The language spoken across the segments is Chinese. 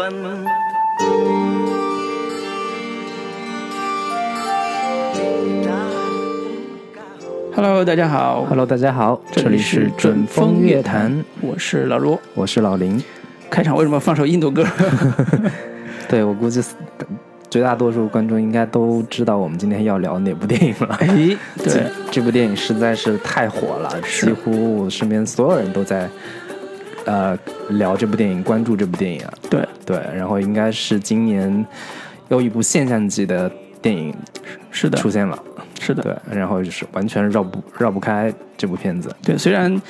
分。Hello，大家好 Hello，大家好，这里是准风乐坛，我是老卢。我是老林。开场为什么放首印度歌？对我估计绝大多数观众应该都知道我们今天要聊哪部电影了。哎，对这，部电影实在是太火了，几乎我身边所有人都在呃聊这部电影，关注这部电影啊。对，对，然后应该是今年又一部现象级的电影是的，出现了。是的，对，然后就是完全绕不绕不开这部片子。对。虽然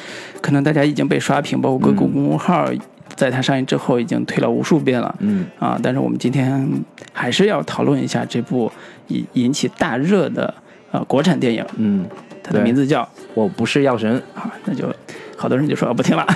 可能大家已经被刷屏，包括各个公众号在它上映之后已经推了无数遍了。嗯，啊，但是我们今天还是要讨论一下这部引引起大热的呃国产电影，嗯，它的名字叫我不是药神。啊，那就好多人就说啊不听了，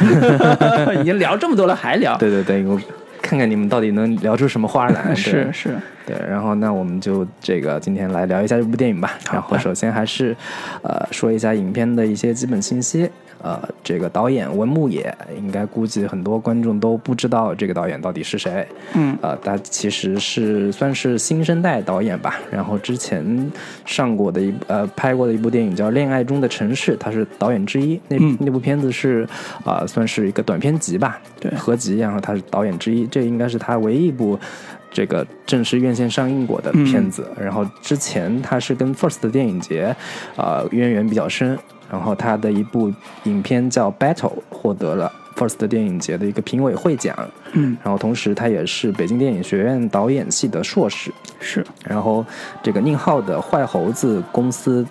已经聊这么多了还聊，对对对，我看看你们到底能聊出什么花来。是是，对，然后那我们就这个今天来聊一下这部电影吧。然后首先还是呃说一下影片的一些基本信息。呃，这个导演文牧野，应该估计很多观众都不知道这个导演到底是谁。嗯呃，他其实是算是新生代导演吧。然后之前上过的一呃拍过的一部电影叫《恋爱中的城市》，他是导演之一。那、嗯那部片子是啊、呃算是一个短片集吧，对合集。然后他是导演之一，这应该是他唯一一部这个正式院线上映过的片子。然后之前他是跟 First 的电影节啊、呃渊源比较深。然后他的一部影片叫《Battle》，获得了 First 电影节的一个评委会奖。嗯然后同时他也是北京电影学院导演系的硕士。是然后这个宁浩的坏猴子公司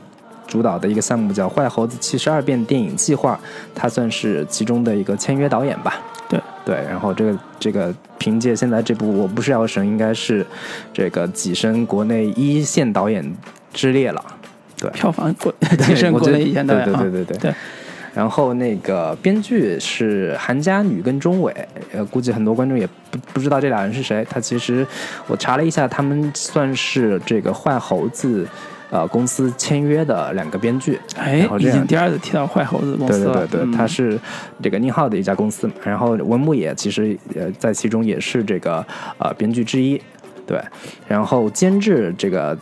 主导的一个项目叫《坏猴子七十二变电影计划》，他算是其中的一个签约导演吧。对对，然后这个这个凭借现在这部《我不是药神》，应该是这个跻身国内一线导演之列了。对，票房过跻身国我觉得内一线导演啊，对对对对对然后那个编剧是韩佳女跟钟伟，呃，估计很多观众也不不知道这俩人是谁。他其实我查了一下，他们算是这个坏猴子呃公司签约的两个编剧。哎然后，这已经第二次提到坏猴子公对司了，对对对，嗯他是这个宁浩的一家公司。然后文牧野其实呃在其中也是这个呃编剧之一，对。然后监制这个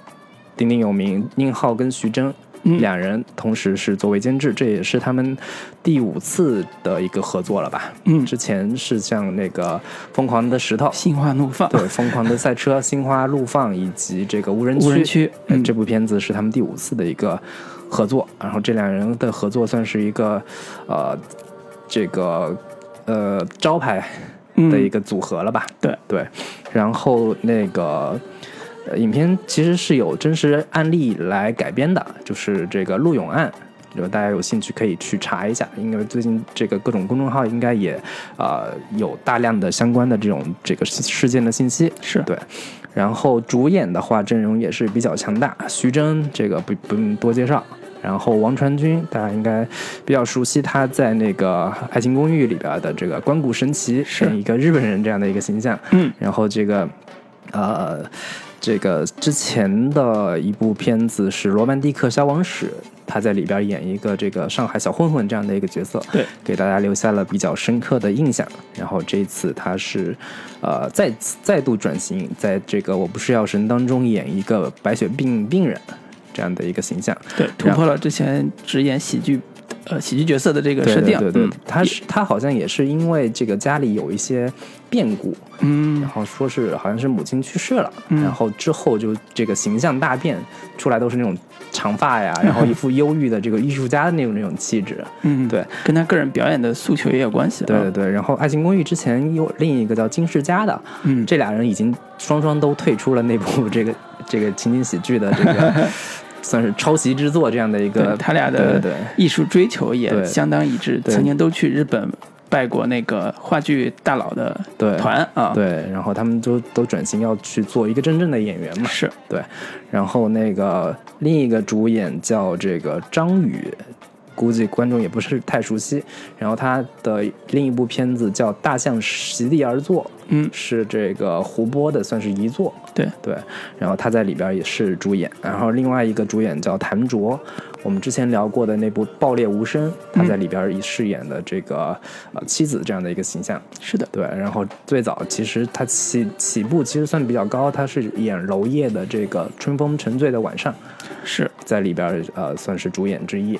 鼎鼎有名，宁浩跟徐峥。嗯两人同时是作为监制，这也是他们第五次的一个合作了吧？嗯之前是像那个《疯狂的石头》心花怒放，对，《疯狂的赛车》《心花怒放》以及这个无人区，无人区这部片子是他们第五次的一个合作。然后这两人的合作算是一个呃这个呃招牌的一嗯个组合了吧？对对，然后那个。呃，影片其实是有真实案例来改编的，就是这个陆勇案，如果大家有兴趣可以去查一下，因为最近这个各种公众号应该也呃有大量的相关的这种这个事件的信息。是对，然后主演的话阵容也是比较强大，徐峥这个不不用多介绍。然后王传君，大家应该比较熟悉，他在那个《爱情公寓》里边的这个关谷神奇，是一个日本人这样的一个形象。嗯然后这个，呃，这个之前的一部片子是《罗曼蒂克消亡史》，他在里边演一个这个上海小混混这样的一个角色，对，给大家留下了比较深刻的印象。然后这一次他是，呃，再次再度转型，在这个《我不是药神》当中演一个白血病病人这样的一个形象。对，突破了之前只演喜剧呃喜剧角色的这个设定，对对对嗯，他是他好像也是因为这个家里有一些变故，嗯。然后说是好像是母亲去世了，嗯。然后之后就这个形象大变，出来都是那种长发呀，然后一副忧郁的这个艺术家的那种那种气质。嗯，对，跟他个人表演的诉求也有关系，啊对对对，然后《爱情公寓》之前有另一个叫金世佳的，嗯，这俩人已经双双都退出了那部 这个这个情景喜剧的这个 算是抄袭之作这样的一个，他俩的艺术追求也相当一致，对。曾经都去日本拜过那个话剧大佬的团啊，，对，然后他们都都转型要去做一个真正的演员嘛，是，对，然后那个另一个主演叫这个张宇，估计观众也不是太熟悉。然后他的另一部片子叫《大象席地而坐》，嗯是这个胡波的算是遗作。对对，然后他在里边也是主演。然后另外一个主演叫谭卓，我们之前聊过的那部《爆裂无声》，他在里边以饰演的这个呃妻子这样的一个形象。是的，对，然后最早其实他起起步其实算比较高，他是演娄烨的这个《春风沉醉的晚上》，是在里边呃算是主演之一。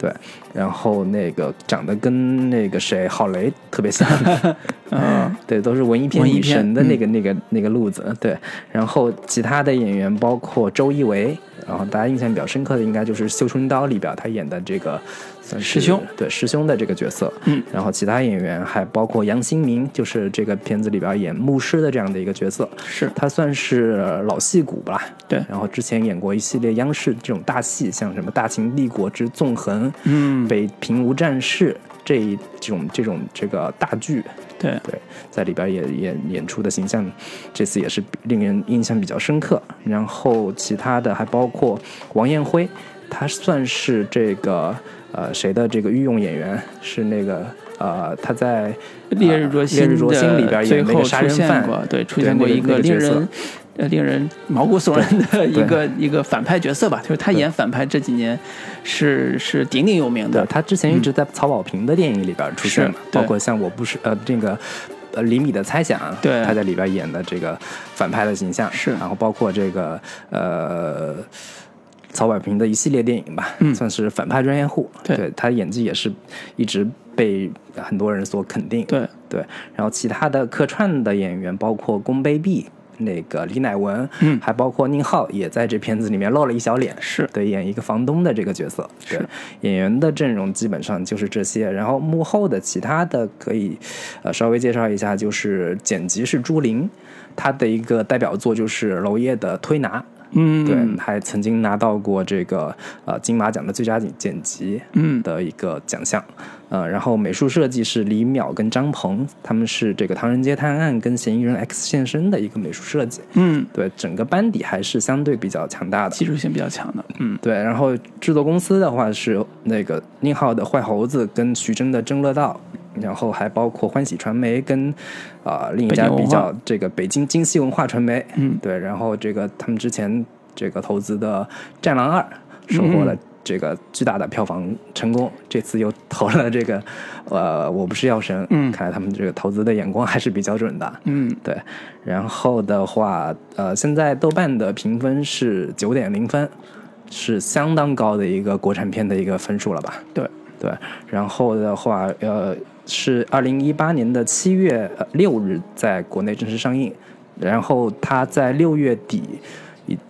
对，然后那个长得跟那个谁郝蕾特别像，嗯，对，都是文艺片女神的那个、那个那个路子。对，然后其他的演员包括周一围，然后大家印象比较深刻的应该就是《绣春刀》里边他演的这个算是师兄，对师兄的这个角色。嗯，然后其他演员还包括杨新民，就是这个片子里边演牧师的这样的一个角色。是他算是老戏骨吧，对然后之前演过一系列央视这种大戏，像什么《大秦帝国之纵横》、嗯北平无战事》这一这种这种这个大剧，对，对，在里边也演演出的形象，这次也是令人印象比较深刻。然后其他的还包括王艳辉，他算是这个呃谁的这个御用演员，是那个呃他在烈日灼心烈日灼心里边演那个杀出现人犯，过，对，出现过一个令人呃令人毛骨悚然的一个一个反派角色吧，就是他演反派这几年是是鼎鼎有名的，他之前一直在曹保平的电影里边出现嘛，包括像我不是呃这个。呃，厘米的猜想，对。他在里边演的这个反派的形象，是。然后包括这个呃，曹保平的一系列电影吧，嗯。算是反派专业户，对。他演技也是一直被很多人所肯定，对。对，然后其他的客串的演员包括宫杯碧。那个李乃文，嗯还包括宁浩，也在这片子里面露了一小脸，是。对，演一个房东的这个角色。对是，演员的阵容基本上就是这些，然后幕后的其他的可以，呃，稍微介绍一下，就是剪辑是朱琳，她的一个代表作就是娄烨的《推拿》，嗯对，还曾经拿到过这个呃金马奖的最佳剪剪辑嗯的一个奖项。呃，然后美术设计是李淼跟张鹏，他们是这个《唐人街探案》跟《嫌疑人 X 现身》的一个美术设计。嗯，对，整个班底还是相对比较强大的。技术性比较强的，嗯对，然后制作公司的话是那个宁浩的《坏猴子》跟徐峥的《争乐道》，然后还包括欢喜传媒跟啊、呃另一家比较这个北京京西文化传媒，嗯对，然后这个他们之前这个投资的《战狼二》收获了。这个巨大的票房成功，这次又投了这个，呃，我不是药神，嗯。看来他们这个投资的眼光还是比较准的，嗯。对，然后的话，呃，现在豆瓣的评分是九点零分，是相当高的一个国产片的一个分数了吧？对。对，然后的话，呃，是二零一八年的七月呃六日在国内正式上映，然后它在六月底以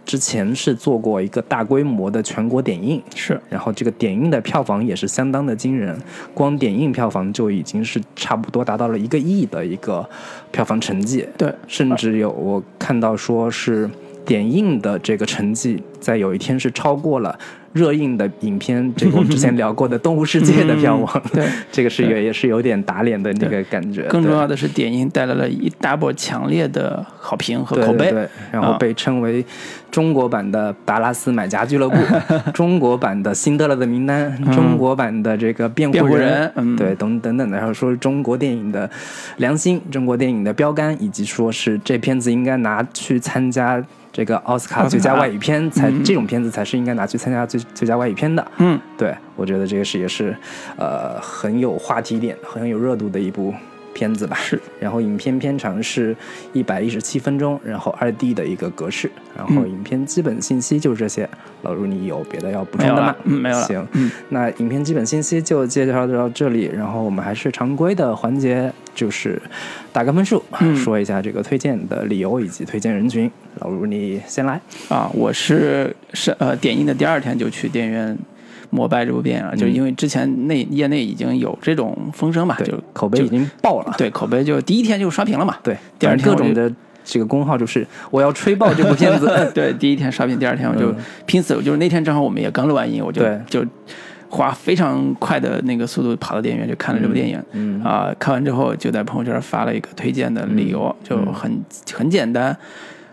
之前是做过一个大规模的全国点映，是。然后这个点映的票房也是相当的惊人，光点映票房就已经是差不多达到了一个亿的一个票房成绩。对。甚至有我看到说是点映的这个成绩，在有一天是超过了热映的影片，这个我们之前聊过的《动物世界》的票房。对，这个是也也是有点打脸的那个感觉。更重要的是点映带来了一大波强烈的好评和口碑，对对，然后啊被称为中国版的达拉斯买家俱乐部，中国版的辛德勒的名单，中国版的这个辩辩护人，人嗯对，等等等的，然后说是中国电影的良心，中国电影的标杆，以及说是这片子应该拿去参加。这个奥斯卡最佳外语片才嗯。这种片子才是应该拿去参加最最佳外语片的，嗯。对我觉得这个是也是，呃，很有话题点、很有热度的一部片子吧。是，然后影片片长是一百一十七分钟，然后二 D 的一个格式，然后嗯影片基本信息就是这些。老卢，你有别的要补充的吗？嗯没有了行，嗯那影片基本信息就介绍到这里，然后我们还是常规的环节，就是打个分数，嗯说一下这个推荐的理由以及推荐人群。老卢，你先来。啊，我是是呃点映的第二天就去电影院膜拜这部电影了，就是因为之前内业内已经有这种风声嘛，就，口碑已经爆了。对口碑就第一天就刷屏了嘛，对，第二天各种的这个公号就是我要吹爆这部片子。对，第一天刷屏，第二天我就嗯拼死，就是那天正好我们也刚录完音，我就对就花非常快的那个速度跑到电影院去看了这部电影。嗯啊、看完之后就在朋友圈发了一个推荐的理由，就很很简单，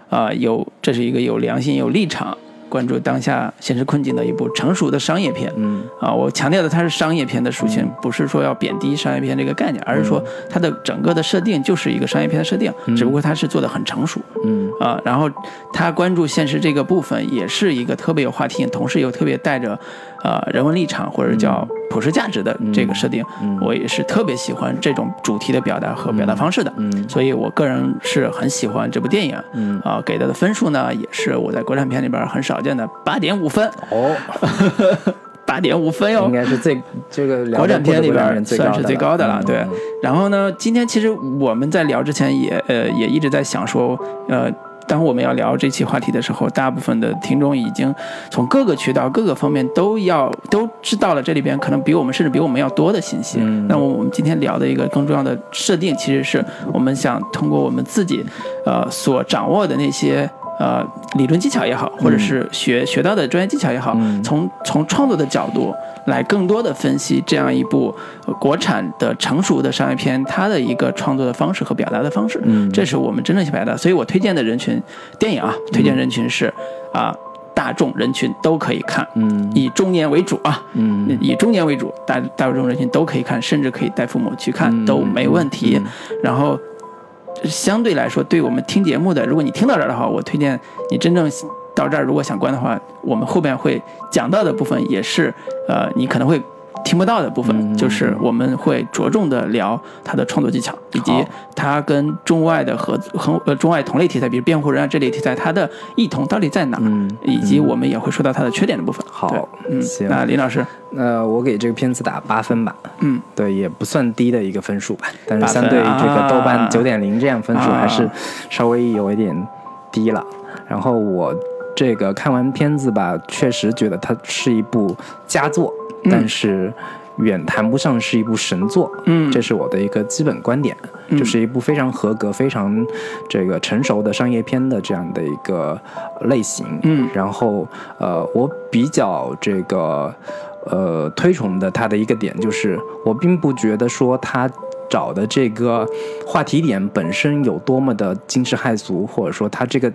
啊、有这是一个有良心、有立场关注当下现实困境的一部成熟的商业片。嗯啊，我强调的它是商业片的属性，不是说要贬低商业片这个概念，而是说它的整个的设定就是一个商业片的设定，只不过它是做的很成熟。嗯啊，然后他关注现实这个部分，也是一个特别有话题性，同时又特别带着呃人文立场或者叫普世价值的这个设定。嗯我也是特别喜欢这种主题的表达和表达方式的。嗯所以我个人是很喜欢这部电影。嗯啊，给到的分数呢，也是我在国产片里边很少见的八点五分，哦，八点五分哟 应。该是最这个国产片里边算是最高的了，对嗯。然后呢，今天其实我们在聊之前也呃也一直在想说，呃，当我们要聊这期话题的时候，大部分的听众已经从各个渠道、各个方面都要都知道了这里边可能比我们甚至比我们要多的信息。嗯那么我们今天聊的一个更重要的设定，其实是我们想通过我们自己呃所掌握的那些。呃，理论技巧也好，或者是学、学到的专业技巧也好，嗯。从从创作的角度来更多的分析这样一部、呃国产的成熟的商业片，它的一个创作的方式和表达的方式，嗯。这是我们真正想表达。所以我推荐的人群电影啊，推荐人群是啊、大众人群都可以看，嗯。以中年为主啊，嗯。以中年为主，大大众人群都可以看，甚至可以带父母去看、嗯。都没问题。然后相对来说，对我们听节目的，如果你听到这儿的话，我推荐你真正到这儿，如果想关的话，我们后边会讲到的部分也是，呃，你可能会听不到的部分，嗯就是我们会着重的聊他的创作技巧，以及他跟中外的合和呃中外同类题材，比如辩护人啊这类题材，它的异同到底在哪，嗯以及我们也会说到它的缺点的部分。好嗯，行。那林老师，那我给这个片子打八分吧。嗯，对，也不算低的一个分数吧，但是相对于这个豆啊。瓣九点零这样分数啊。还是稍微有一点低了。然后我这个看完片子吧，确实觉得它是一部佳作，嗯但是远谈不上是一部神作。嗯这是我的一个基本观点，嗯就是一部非常合格、非常这个成熟的商业片的这样的一个类型。嗯然后呃，我比较这个呃推崇的它的一个点就是，我并不觉得说他找的这个话题点本身有多么的惊世骇俗，或者说他这个。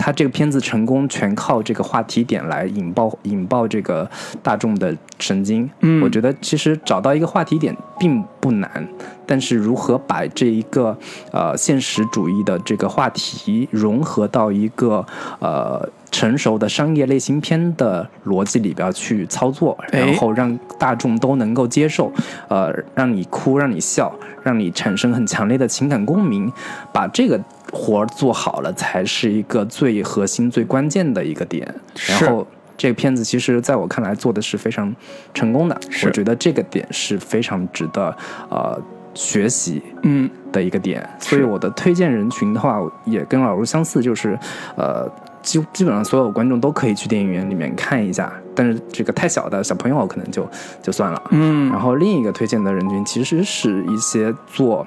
他这个片子成功全靠这个话题点来引爆引爆这个大众的神经。嗯我觉得其实找到一个话题点并不难，但是如何把这一个呃现实主义的这个话题融合到一个呃成熟的商业类型片的逻辑里边去操作，哎然后让大众都能够接受，呃，让你哭，让你笑，让你产生很强烈的情感共鸣，把这个活儿做好了，才是一个最核心、最关键的一个点。然后。这个片子其实在我看来做的是非常成功的，我觉得这个点是非常值得呃学习嗯的一个点。所以我的推荐人群的话，也跟老卢相似，就是呃基基本上所有观众都可以去电影院里面看一下，但是这个太小的小朋友可能就就算了。嗯然后另一个推荐的人群其实是一些做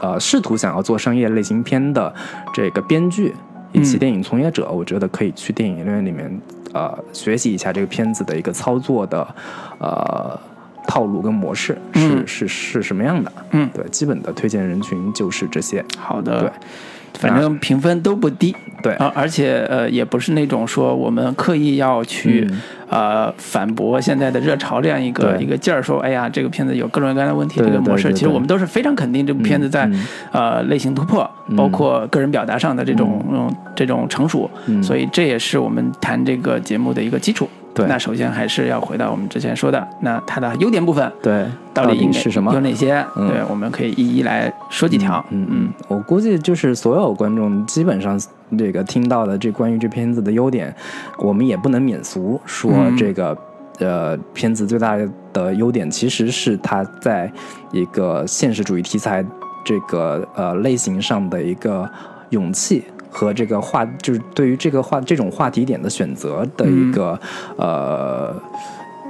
呃试图想要做商业类型片的这个编剧以及嗯电影从业者，我觉得可以去电影院里面呃学习一下这个片子的一个操作的呃套路跟模式是、嗯是是什么样的。嗯，对，基本的推荐人群就是这些。好的，对，反正评分都不低。对。啊，而且呃，也不是那种说我们刻意要去、嗯。呃反驳现在的热潮这样一个一个劲儿，说哎呀，这个片子有各种各样的问题，这个模式，其实我们都是非常肯定这部片子在、呃类型突破，包括个人表达上的这种嗯这种成熟，嗯。所以这也是我们谈这个节目的一个基础。对那首先还是要回到我们之前说的，那它的优点部分对，到底是什么有？哪些？嗯对，我们可以一一来说几条。嗯嗯，我估计就是所有观众基本上这个听到的这关于这片子的优点，我们也不能免俗说嗯这个、呃片子最大的优点其实是它在一个现实主义题材这个呃类型上的一个勇气。和这个话，就是对于这个话这种话题点的选择的一个、呃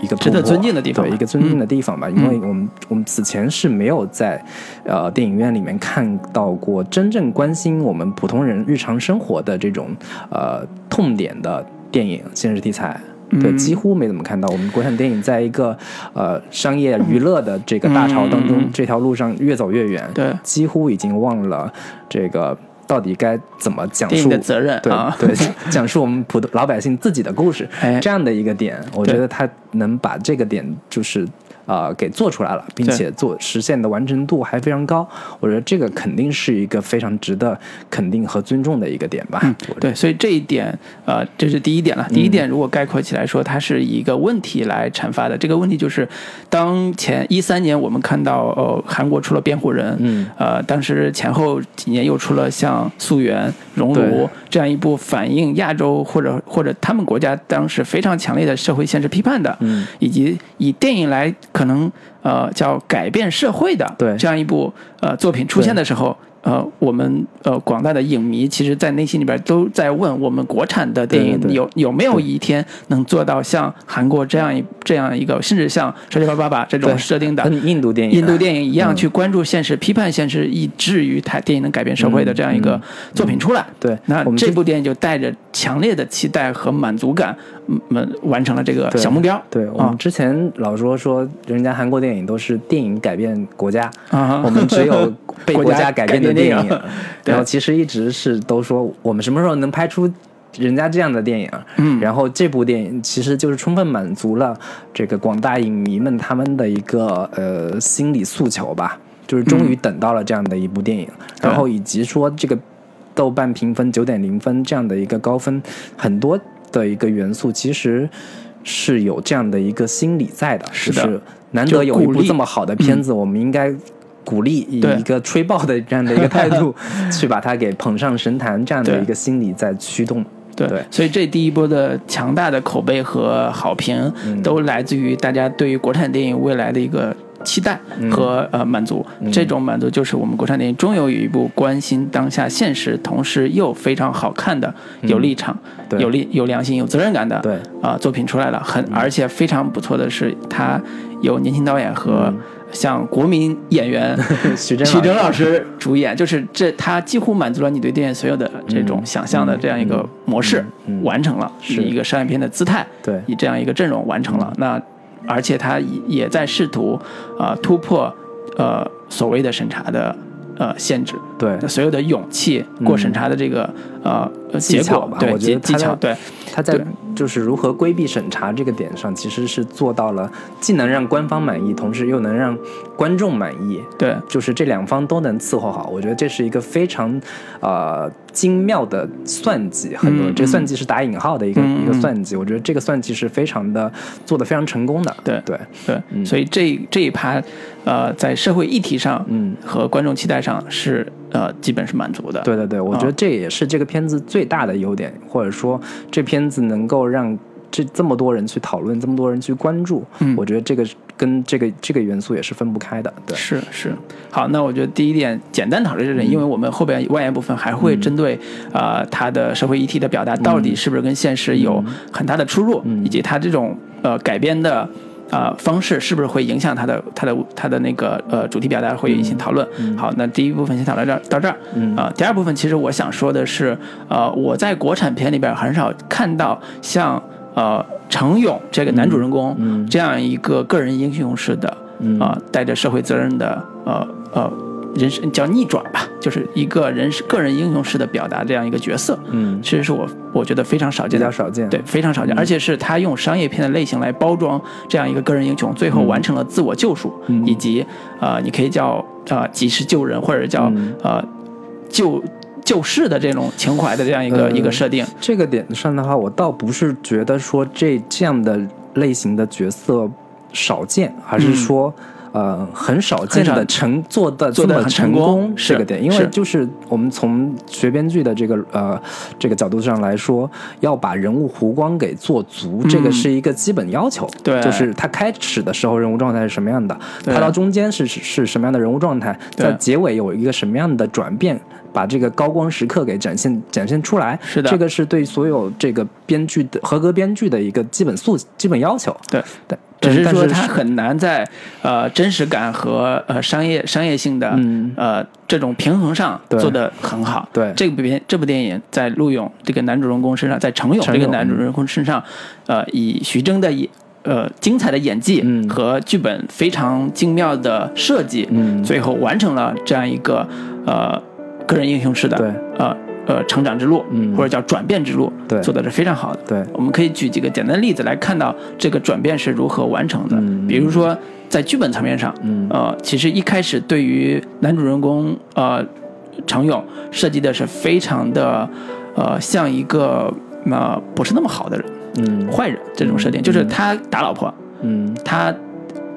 一个值得尊敬的地方对一个尊敬的地方吧，因为我们我们此前是没有在呃电影院里面看到过真正关心我们普通人日常生活的这种呃痛点的电影现实题材。对，嗯几乎没怎么看到。我们国产电影在一个呃商业娱乐的这个大潮当中，这条路上越走越远。对。几乎已经忘了这个到底该怎么讲述电影的责任对啊。对，讲述我们普通老百姓自己的故事，哎。这样的一个点，我觉得他能把这个点就是。呃，给做出来了，并且做实现的完成度还非常高，我觉得这个肯定是一个非常值得肯定和尊重的一个点吧。对，所以这一点，呃，这是第一点了。第一点，如果概括起来说，它是以一个问题来阐发的。这个问题就是，当前一三年我们看到，呃，韩国出了辩护人，嗯，呃，当时前后几年又出了像《溯源》《熔炉》这样一部反映亚洲或者或者他们国家当时非常强烈的社会现实批判的，嗯，以及以电影来可能呃叫改变社会的这样一部呃作品出现的时候，呃，我们呃广大的影迷其实，在内心里边都在问，我们国产的电影有有没有一天能做到像韩国这样一这样一个，甚至像《沙丘巴爸爸》这种设定的跟印度电影，印度电影一样嗯。去关注现实、批判现实，以至于它电影能改变社会的这样一个作品出来。对。那这部电影就带着强烈的期待和满足感，嗯，嗯完成了这个小目标。对我啊们之前老说说人家韩国电影都是电影改变国家，啊，我们只有 被国家改变的电影。然后其实一直是都说我们什么时候能拍出人家这样的电影？嗯。然后这部电影其实就是充分满足了这个广大影迷们他们的一个呃心理诉求吧，就是终于等到了这样的一部电影，对。然后以及说这个豆瓣评分九点零分这样的一个高分，很多的一个元素其实是有这样的一个心理在的，是的。就是难得有一部这么好的片子，我们应该。鼓励以一个吹爆的这样的一个态度，去把它给捧上神坛，这样的一个心理在驱动。对，对。所以这第一波的强大的口碑和好评，嗯。都来自于大家对于国产电影未来的一个期待和、呃满足。嗯。这种满足就是我们国产电影终于有一部关心当下现实，同时又非常好看的、有立场、有立有良心、有责任感的对。啊、作品出来了。很而且非常不错的是，它有年轻导演和嗯像国民演员。徐峥徐峥老师主演，就是这他几乎满足了你对电影所有的这种想象的这样一个模式，完成了，是。一个商业片的姿态，对。以这样一个阵容完成了。那而且他也也在试图啊、呃突破呃所谓的审查的呃限制，对。所有的勇气过审查的这个、呃结果对巧吧对技巧对。他在对就是如何规避审查这个点上，其实是做到了既能让官方满意，同时又能让观众满意，对就是这两方都能伺候好。我觉得这是一个非常呃精妙的算计，很多、嗯这算计是打引号的一个、嗯一个算计。我觉得这个算计是非常的做的非常成功的。对对，对，所以这这一趴呃在社会议题上嗯。和观众期待上是呃基本是满足的。对对对，我觉得这也是这个片子最大的优点，或者说这片子能够让这这么多人去讨论，这么多人去关注，嗯我觉得这个跟这个这个元素也是分不开的。对，是是，好，那我觉得第一点简单讨论这嗯点，因为我们后边外延部分还会针对啊、呃它的社会议题的表达到底是不是跟现实有很大的出入，嗯以及它这种呃改编的。啊、方式是不是会影响他的他的他的那个呃主题表达会有一些讨论？好，那第一部分先讨论到到这儿。嗯啊、第二部分其实我想说的是，呃，我在国产片里边很少看到像呃程勇这个男主人公、嗯这样一个个人英雄式的嗯啊、带着社会责任的呃呃人生叫逆转吧，就是一个人个人英雄式的表达这样一个角色，嗯，其实是我我觉得非常少见的较。少见。对，非常少见，而且是他用商业片的类型来包装这样一个个人英雄，最后完成了自我救赎，嗯以及呃，你可以叫呃及时救人，或者叫、嗯呃救救世的这种情怀的这样一个、呃一个设定。这个点上的话，我倒不是觉得说这这样的类型的角色少见，而是说。呃，很少见的成做的做的很这么成成功是这个点，因为就是我们从学编剧的这个呃这个角度上来说，要把人物弧光给做足，这个是一个基本要求。嗯对。就是他开始的时候人物状态是什么样的，对。他到中间是是是什么样的人物状态，在结尾有一个什么样的转变，把这个高光时刻给展现展现出来。是的。这个是对所有这个编剧的合格编剧的一个基本素基本要求。对，但只是说它很难在呃真实感和呃商业商业性的、嗯。呃这种平衡上做得很好。对。这部片这部电影在陆勇这个男主人公身上，在程勇这个男主人公身上，呃，以徐峥的演呃精彩的演技嗯。和剧本非常精妙的设计，嗯。最后完成了这样一个呃个人英雄式的对。呃呃成长之路，嗯。或者叫转变之路，对。做的是非常好的。对，我们可以举几个简单的例子来看到这个转变是如何完成的。嗯比如说在剧本层面上，嗯。呃，其实一开始对于男主人公呃程勇设计的是非常的呃像一个呃不是那么好的人，嗯。坏人这种设定，就是他打老婆，嗯。他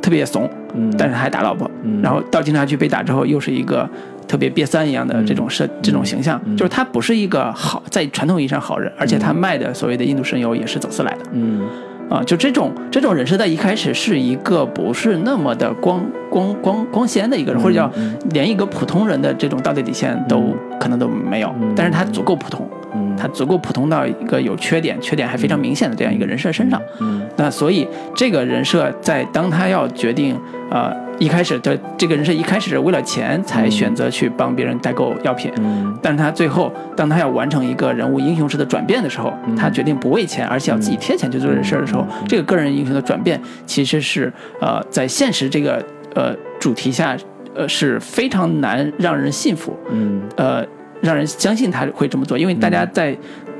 特别怂，嗯，但是还打老婆，嗯。然后到警察局被打之后又是一个。特别瘪三一样的这种设、这种形象，就是他不是一个好在传统意义上好人，而且他卖的所谓的印度神油也是走私来的，嗯。啊，就这种这种人设在一开始是一个不是那么的光光光光鲜的一个人，或者叫连一个普通人的这种道德底线都可能都没有，但是他足够普通，嗯。他足够普通到一个有缺点，缺点还非常明显的这样一个人设身上。嗯。那所以这个人设在当他要决定呃一开始的这个人是一开始是为了钱才选择去帮别人代购药品，嗯。但是他最后，当他要完成一个人物英雄式的转变的时候，他决定不为钱，而且要自己贴钱去做这事儿的时候，这个个人英雄的转变其实是呃，在现实这个呃主题下，呃是非常难让人信服，嗯。呃，让人相信他会这么做，因为大家在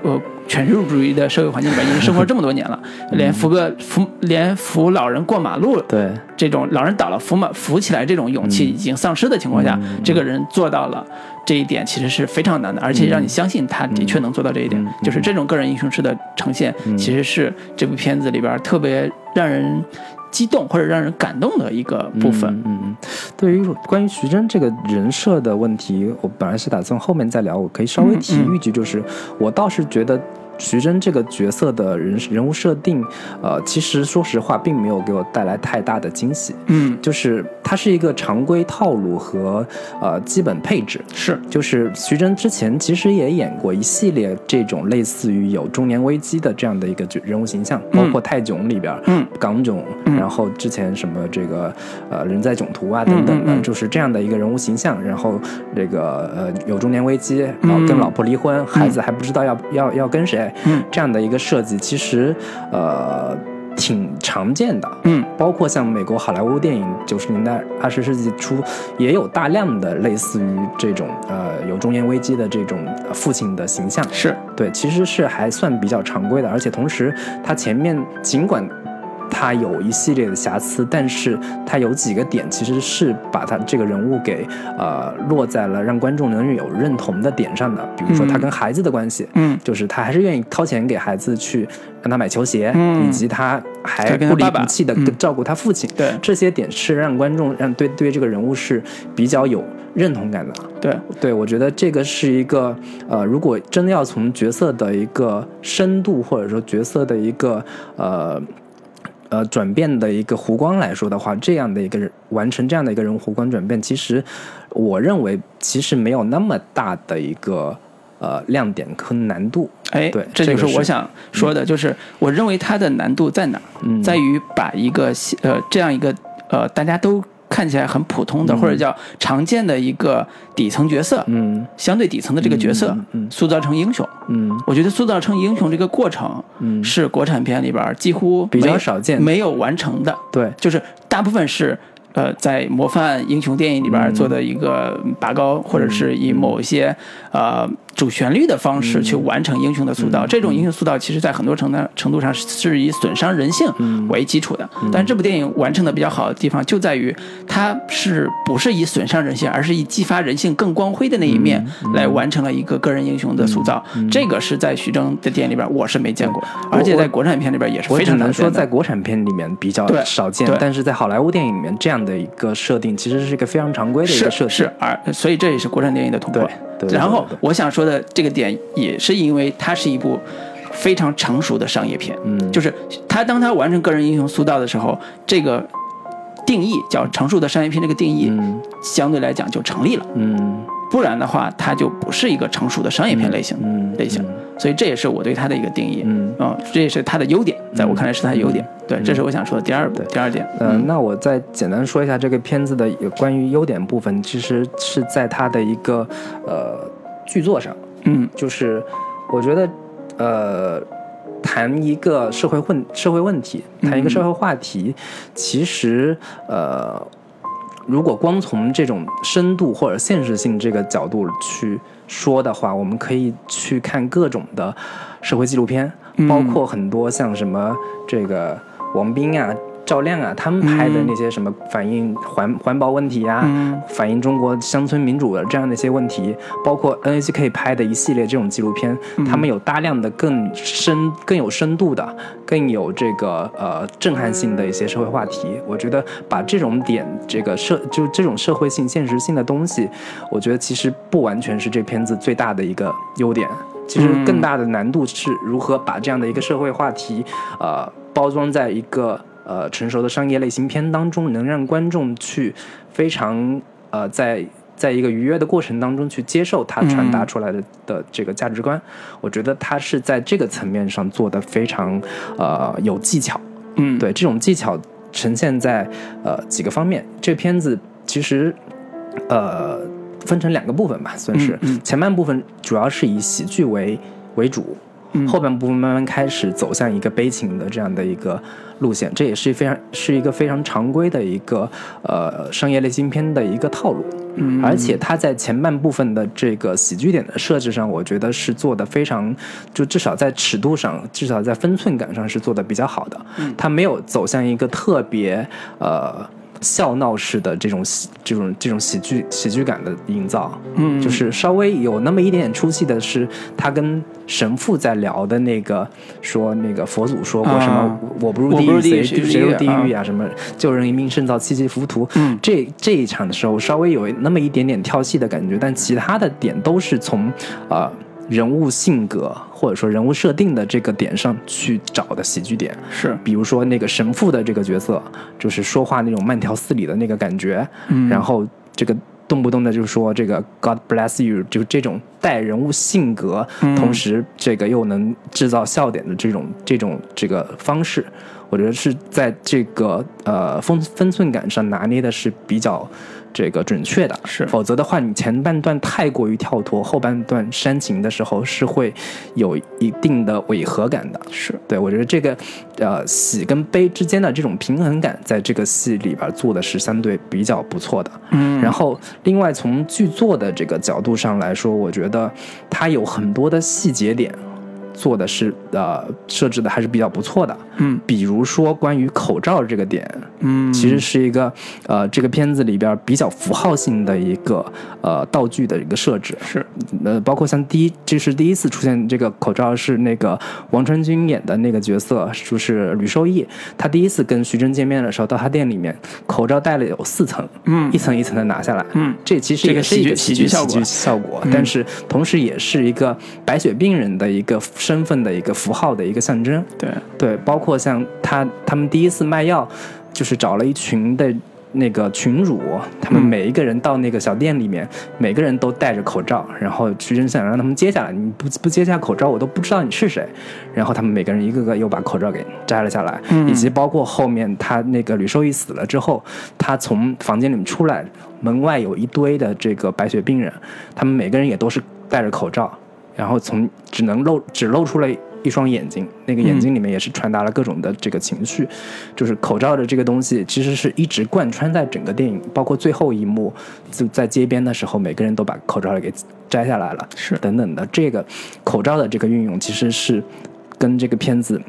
呃全入主义的社会环境里边已经生活这么多年了，连扶个扶连扶老人过马路对，这种老人倒了扶马扶起来这种勇气已经丧失的情况下，这个人做到了这一点，其实是非常难的，而且让你相信他的确能做到这一点。就是这种个人英雄式的呈现，其实是这部片子里边特别让人激动或者让人感动的一个部分。嗯，嗯对于关于徐峥这个人设的问题，我本来是打算后面再聊，我可以稍微提一句，就是、我倒是觉得。徐峥这个角色的人人物设定，呃，其实说实话，并没有给我带来太大的惊喜。嗯，就是他是一个常规套路和呃基本配置。是，就是徐峥之前其实也演过一系列这种类似于有中年危机的这样的一个角人物形象，包括泰囧里边，嗯，港囧，然后之前什么这个呃人在囧途啊等等的，就是这样的一个人物形象。然后这个呃有中年危机，然后跟老婆离婚，孩子还不知道要要要跟谁，嗯，这样的一个设计，其实呃挺常见的，嗯，包括像美国好莱坞电影九十年代、二十世纪初也有大量的类似于这种呃有中年危机的这种呃父亲的形象，是，对，其实是还算比较常规的，而且同时它前面尽管。它有一系列的瑕疵，但是它有几个点其实是把他这个人物给呃落在了让观众能有认同的点上的，比如说他跟孩子的关系，嗯，就是他还是愿意掏钱给孩子去让他买球鞋，嗯。以及他还不离不弃的嗯照顾他父亲，对。这些点是让观众让对对这个人物是比较有认同感的。对，对，我觉得这个是一个呃，如果真的要从角色的一个深度，或者说角色的一个呃呃转变的一个弧光来说的话，这样的一个人完成这样的一个人物弧光转变，其实我认为其实没有那么大的一个呃亮点和难度。哎，对这就是我想说的，就是我认为它的难度在哪？儿，嗯。在于把一个呃这样一个呃大家都看起来很普通的、或者叫常见的一个底层角色，嗯。相对底层的这个角色、嗯嗯塑造成英雄。嗯。我觉得塑造成英雄这个过程，嗯。是国产片里边儿几乎比较少见没有完成的，对，就是大部分是。呃，在模范英雄电影里边儿做的一个拔高，或者是以某一些呃主旋律的方式去完成英雄的塑造。这种英雄塑造，其实在很多程度程度上是以损伤人性为基础的。但是这部电影完成的比较好的地方，就在于它是不是以损伤人性，而是以激发人性更光辉的那一面来完成了一个个人英雄的塑造。这个是在徐峥的电影里边我是没见过，而且在国产片里边也是非常难说，在国产片里面比较少见，但是在好莱坞电影里面，这样的一个设定其实是一个非常常规的一个设定。是，而所以这也是国产电影的突破。对对对然后我想说的这个点，也是因为它是一部非常成熟的商业片。嗯就是他当他完成个人英雄塑造的时候，这个定义叫成熟的商业片，这个定义嗯相对来讲就成立了。嗯不然的话，它就不是一个成熟的商业片类型、嗯类型。所以这也是我对它的一个定义。嗯啊这也是它的优点，在我看来是它的优点。对，这是我想说的第二步，第二点。嗯、那我再简单说一下这个片子的有关于优点部分，其实是在它的一个呃剧作上，嗯就是我觉得呃谈一个社会问社会问题，谈一个社会话题，其实呃如果光从这种深度或者现实性这个角度去说的话，我们可以去看各种的社会纪录片，包括很多像什么这个王斌啊。赵亮啊，他们拍的那些什么反映环环保问题呀，反映中国乡村民主的这样的一些问题，包括 NHK 拍的一系列这种纪录片，他们有大量的更深、更有深度的、更有这个呃震撼性的一些社会话题。我觉得把这种点，这个社就这种社会性、现实性的东西，我觉得其实不完全是这片子最大的一个优点。其实更大的难度是如何把这样的一个社会话题，呃，包装在一个。呃，成熟的商业类型片当中，能让观众去非常呃，在在一个愉悦的过程当中去接受他传达出来的的这个价值观，我觉得他是在这个层面上做的非常呃有技巧。嗯，对，这种技巧呈现在呃几个方面。这片子其实呃分成两个部分吧，算是前半部分主要是以喜剧为为主。后半部分慢慢开始走向一个悲情的这样的一个路线，这也是非常是一个非常常规的一个呃商业类型片的一个套路。嗯，而且它在前半部分的这个喜剧点的设置上，我觉得是做的非常，就至少在尺度上，至少在分寸感上是做的比较好的。嗯，它没有走向一个特别呃。笑闹式的这种喜这种这种喜剧喜剧感的营造，嗯，就是稍微有那么一点点出戏的是，他跟神父在聊的那个说那个佛祖说过什么我不入地狱谁谁入地狱啊什么救人一命胜造七级浮屠，嗯，这这一场的时候稍微有那么一点点跳戏的感觉，但其他的点都是从啊。人物性格或者说人物设定的这个点上去找的喜剧点。是，比如说那个神父的这个角色，就是说话那种慢条斯理的那个感觉，嗯，然后这个动不动的就说这个 God bless you，就这种带人物性格，同时这个又能制造笑点的这种这种这个方式，我觉得是在这个呃分分寸感上拿捏的是比较。这个准确的是，否则的话，你前半段太过于跳脱，后半段煽情的时候是会有一定的违和感的。是对，我觉得这个呃喜跟悲之间的这种平衡感，在这个戏里边做的是相对比较不错的。嗯，然后另外从剧作的这个角度上来说，我觉得它有很多的细节点。做的是呃设置的还是比较不错的，嗯，比如说关于口罩这个点，嗯，其实是一个呃这个片子里边比较符号性的一个呃道具的一个设置，是，呃包括像第一这是第一次出现这个口罩是那个王传君演的那个角色，就是吕受益，他第一次跟徐峥见面的时候，到他店里面口罩戴了有四层，嗯，一层一层的拿下来，嗯，这其实也是一个喜剧效果。效果，但是同时也是一个白血病人的一个。身份的一个符号的一个象征，对对，包括像他他们第一次卖药，就是找了一群的那个群主，他们每一个人到那个小店里面，每个人都戴着口罩，然后徐峥想让他们揭下来，你不不揭下口罩，我都不知道你是谁。然后他们每个人一个个又把口罩给摘了下来，以及包括后面他那个吕受益死了之后，他从房间里面出来，门外有一堆的这个白血病人，他们每个人也都是戴着口罩。然后从只能露只露出了一双眼睛，那个眼睛里面也是传达了各种的这个情绪，就是口罩的这个东西其实是一直贯穿在整个电影，包括最后一幕就在街边的时候，每个人都把口罩给摘下来了，是。等等的。这个口罩的这个运用其实是跟这个片子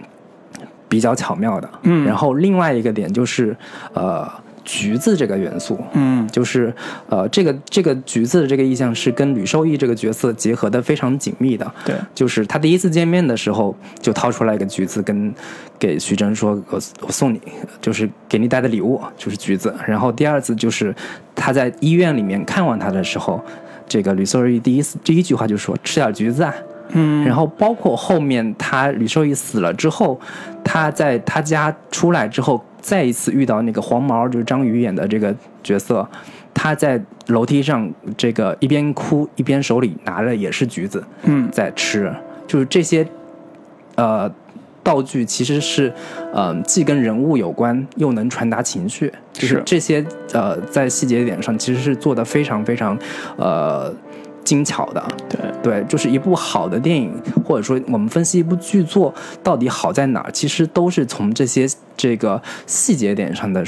比较巧妙的，嗯，然后另外一个点就是呃。橘子这个元素，嗯，就是呃，这个这个橘子的这个意象是跟吕受益这个角色结合的非常紧密的。对，就是他第一次见面的时候就掏出来一个橘子，跟给徐峥说：“我我送你，就是给你带的礼物就是橘子。”然后第二次就是他在医院里面看望他的时候，这个吕受益第一次第一句话就说：“吃点橘子啊。”嗯，然后包括后面他吕受益死了之后，他在他家出来之后。再一次遇到那个黄毛，就是张宇演的这个角色，他在楼梯上这个一边哭一边手里拿着也是橘子，嗯，在吃，就是这些，呃，道具其实是，嗯，既跟人物有关，又能传达情绪，就是这些呃，在细节点上其实是做的非常非常，呃。精巧的，对对，就是一部好的电影，或者说我们分析一部剧作到底好在哪儿，其实都是从这些这个细节点上的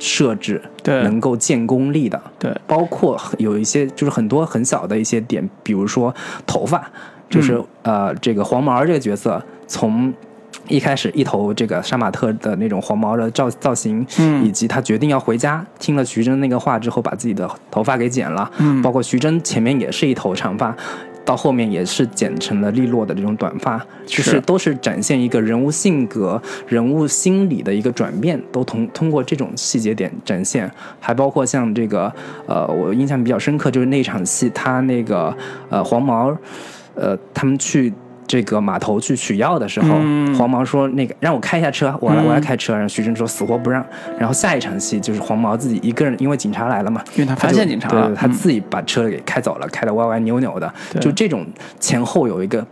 设置，对能够建功力的。对，包括有一些就是很多很小的一些点，比如说头发，就是、呃这个黄毛这个角色从。一开始一头这个杀马特的那种黄毛的造造型，嗯。以及他决定要回家，听了徐峥那个话之后，把自己的头发给剪了，嗯。包括徐峥前面也是一头长发，到后面也是剪成了利落的这种短发，就是。是都是展现一个人物性格、人物心理的一个转变，都通通过这种细节点展现，还包括像这个呃，我印象比较深刻就是那场戏，他那个呃黄毛，呃他们去。这个码头去取药的时候，嗯。黄毛说：“那个让我开一下车，我来嗯。我来开车。然后徐峥说：“死活不让。”然后下一场戏就是黄毛自己一个人，因为警察来了嘛，因为他发现警察了。他嗯。自己把车给开走了，开的歪歪扭扭的，就这种前后有一个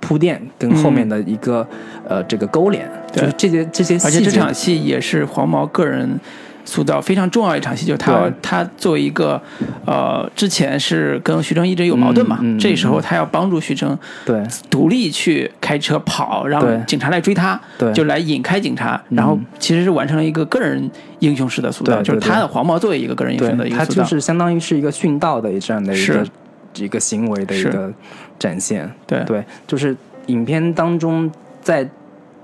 铺垫，跟后面的一个、呃这个勾连，就是这些这些而且这场戏也是黄毛个人塑造非常重要一场戏，就是他他作为一个呃之前是跟徐峥一直有矛盾嘛，嗯嗯这时候他要帮助徐峥对。独立去开车跑，让对。警察来追他，对。就来引开警察，然后其实是完成了一个个人英雄式的塑造，就是他的黄毛作为一个个人英雄的，他一个塑造，就是相当于是一个殉道的这样的一个一个行为的一个展现，对。对，就是影片当中在。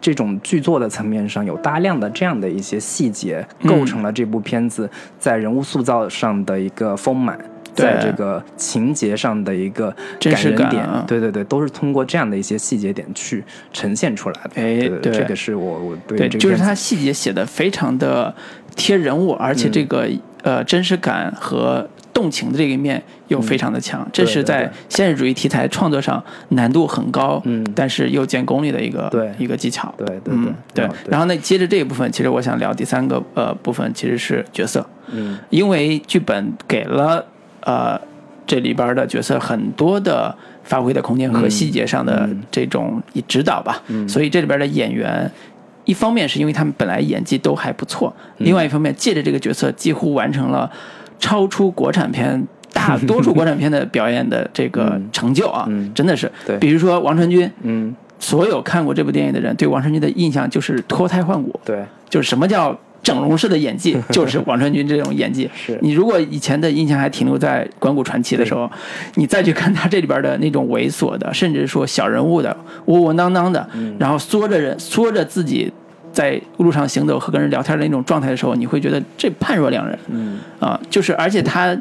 这种剧作的层面上有大量的这样的一些细节，嗯。构成了这部片子在人物塑造上的一个丰满，对。在这个情节上的一个真实感人点，感啊。对对对，都是通过这样的一些细节点去呈现出来的。哎对对对。这个是我我对对，就是这个片子他细节写的非常的贴人物，而且这个、呃真实感和动情的这一面又非常的强，这是在现实主义题材创作上难度很高，嗯。但是又见功力的一个对。一个技巧。对对对嗯，对。哦。然后呢，接着这一部分，其实我想聊第三个呃部分，其实是角色，嗯。因为剧本给了呃这里边的角色很多的发挥的空间和嗯细节上的嗯这种指导吧，嗯。所以这里边的演员。一方面是因为他们本来演技都还不错，嗯另外一方面借着这个角色几乎完成了超出国产片大 多数国产片的表演的这个嗯。成就啊，嗯。真的是。对。比如说王传君，嗯，所有看过这部电影的人对王传君的印象就是脱胎换骨，对，就是什么叫整容式的演技，就是王传君这种演技。是。你如果以前的印象还停留在《关谷传奇》的时候，你再去看他这里边的那种猥琐的，甚至说小人物的窝窝囊囊的，嗯。然后缩着人缩着自己在路上行走和跟人聊天的那种状态的时候，你会觉得这判若两人。嗯。啊！就是而且他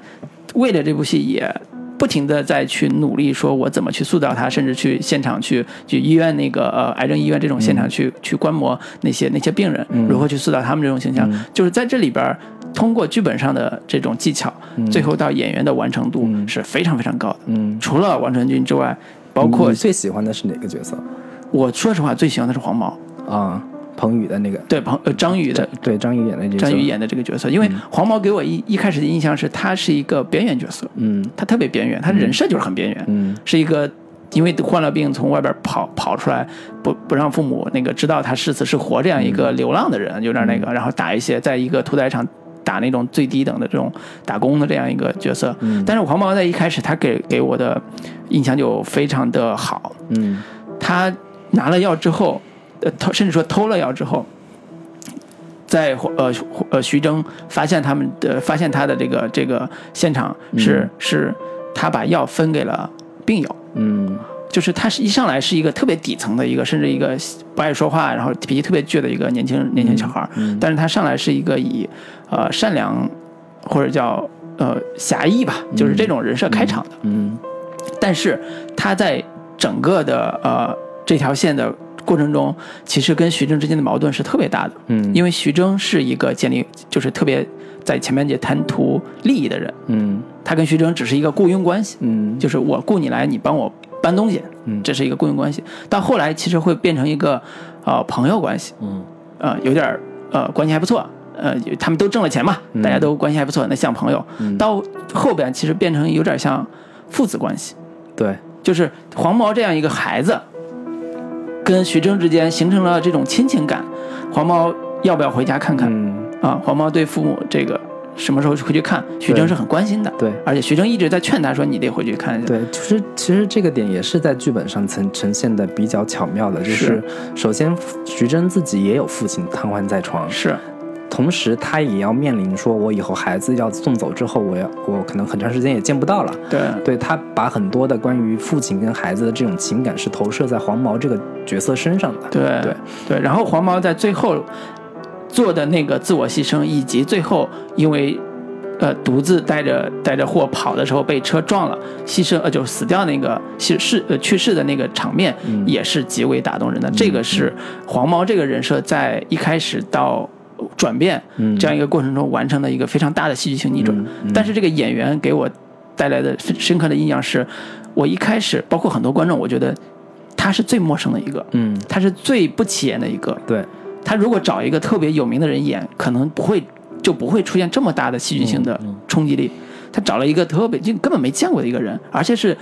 为了这部戏也。不停的在去努力，说我怎么去塑造他，甚至去现场去去医院那个呃癌症医院这种现场去、去观摩那些那些病人，嗯。如何去塑造他们这种形象，嗯。就是在这里边通过剧本上的这种技巧，嗯。最后到演员的完成度嗯。是非常非常高的。嗯，除了王传君之外，包括你最喜欢的是哪个角色？我说实话最喜欢的是黄毛，啊？彭宇的那个，对彭呃张宇的对张宇演的这个张宇，演的这个角色，因为黄毛给我一一开始的印象是他是一个边缘角色，嗯。他特别边缘，他人设就是很边缘，嗯。是一个因为患了病从外边跑跑出来，不不让父母那个知道他是死是活这样一个流浪的人，有点那个，然后打一些在一个屠宰场打那种最低等的这种打工的这样一个角色。嗯。但是黄毛在一开始他给给我的印象就非常的好，嗯。他拿了药之后，呃偷甚至说偷了药之后。在呃呃徐峥发现他们的发现他的这个这个现场是、嗯。是他把药分给了病友，嗯。就是他是一上来是一个特别底层的一个，甚至一个不爱说话，然后脾气特别倔的一个年轻年轻小孩儿，嗯。但是他上来是一个以呃善良或者叫呃侠义吧，就是这种人设开场的，嗯。但是他在整个的呃这条线的过程中，其实跟徐峥之间的矛盾是特别大的，嗯，因为徐峥是一个建立就是特别在前面也贪图利益的人，嗯。他跟徐峥只是一个雇佣关系，嗯。就是我雇你来，你帮我搬东西，嗯。这是一个雇佣关系。到后来其实会变成一个呃朋友关系，嗯。呃有点儿呃关系还不错，呃他们都挣了钱嘛，嗯。大家都关系还不错，那像朋友。嗯。到后边其实变成有点像父子关系，对，就是黄毛这样一个孩子，跟徐峥之间形成了这种亲情感。黄毛要不要回家看看、嗯啊？黄毛对父母这个什么时候回去看，徐峥是很关心的。对。而且徐峥一直在劝他说：“你得回去看一下。”对，就是其实这个点也是在剧本上呈呈现的比较巧妙的，就是是首先徐峥自己也有父亲瘫痪在床，是同时他也要面临说，我以后孩子要送走之后，我要我可能很长时间也见不到了。对对他把很多的关于父亲跟孩子的这种情感是投射在黄毛这个角色身上的。对对对，然后黄毛在最后做的那个自我牺牲，以及最后因为呃独自带着带着货跑的时候被车撞了，牺牲呃就死掉那个去世呃去世的那个场面，也是极为打动人的。这个是黄毛这个人设在一开始到转变嗯这样一个过程中完成的一个非常大的戏剧性逆转。但是这个演员给我带来的深深刻的印象是，我一开始包括很多观众，我觉得他是最陌生的一个。嗯，他是最不起眼的一个。对，他如果找一个特别有名的人演，可能不会就不会出现这么大的戏剧性的冲击力。他找了一个特别就根本没见过的一个人，而且是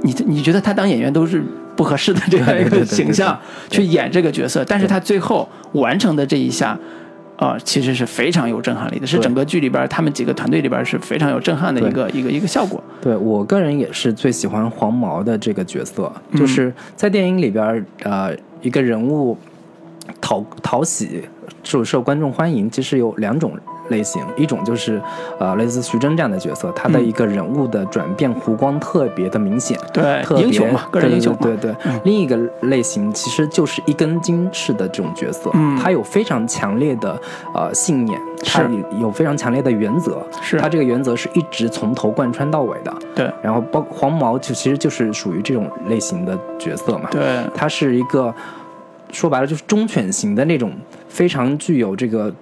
你你觉得他当演员都是不合适的这样一个形象去演这个角色，但是他最后完成的这一下。啊、其实是非常有震撼力的，是整个剧里边他们几个团队里边是非常有震撼的一个一个一个效果。对我个人也是最喜欢黄毛的这个角色，就是在电影里边儿，呃，一个人物讨讨喜受受观众欢迎，其实有两种类型，一种就是呃类似徐峥这样的角色，他的一个人物的转变弧光特别的明显，对特，别英雄嘛，个人英雄嘛。对对另一个类型其实就是一根筋式的这种角色，嗯他有非常强烈的呃信念，他是有非常强烈的原则，是他这个原则是一直从头贯穿到尾的。对然后包黄毛就其实就是属于这种类型的角色嘛，对他是一个说白了就是忠犬型的那种，非常具有这个。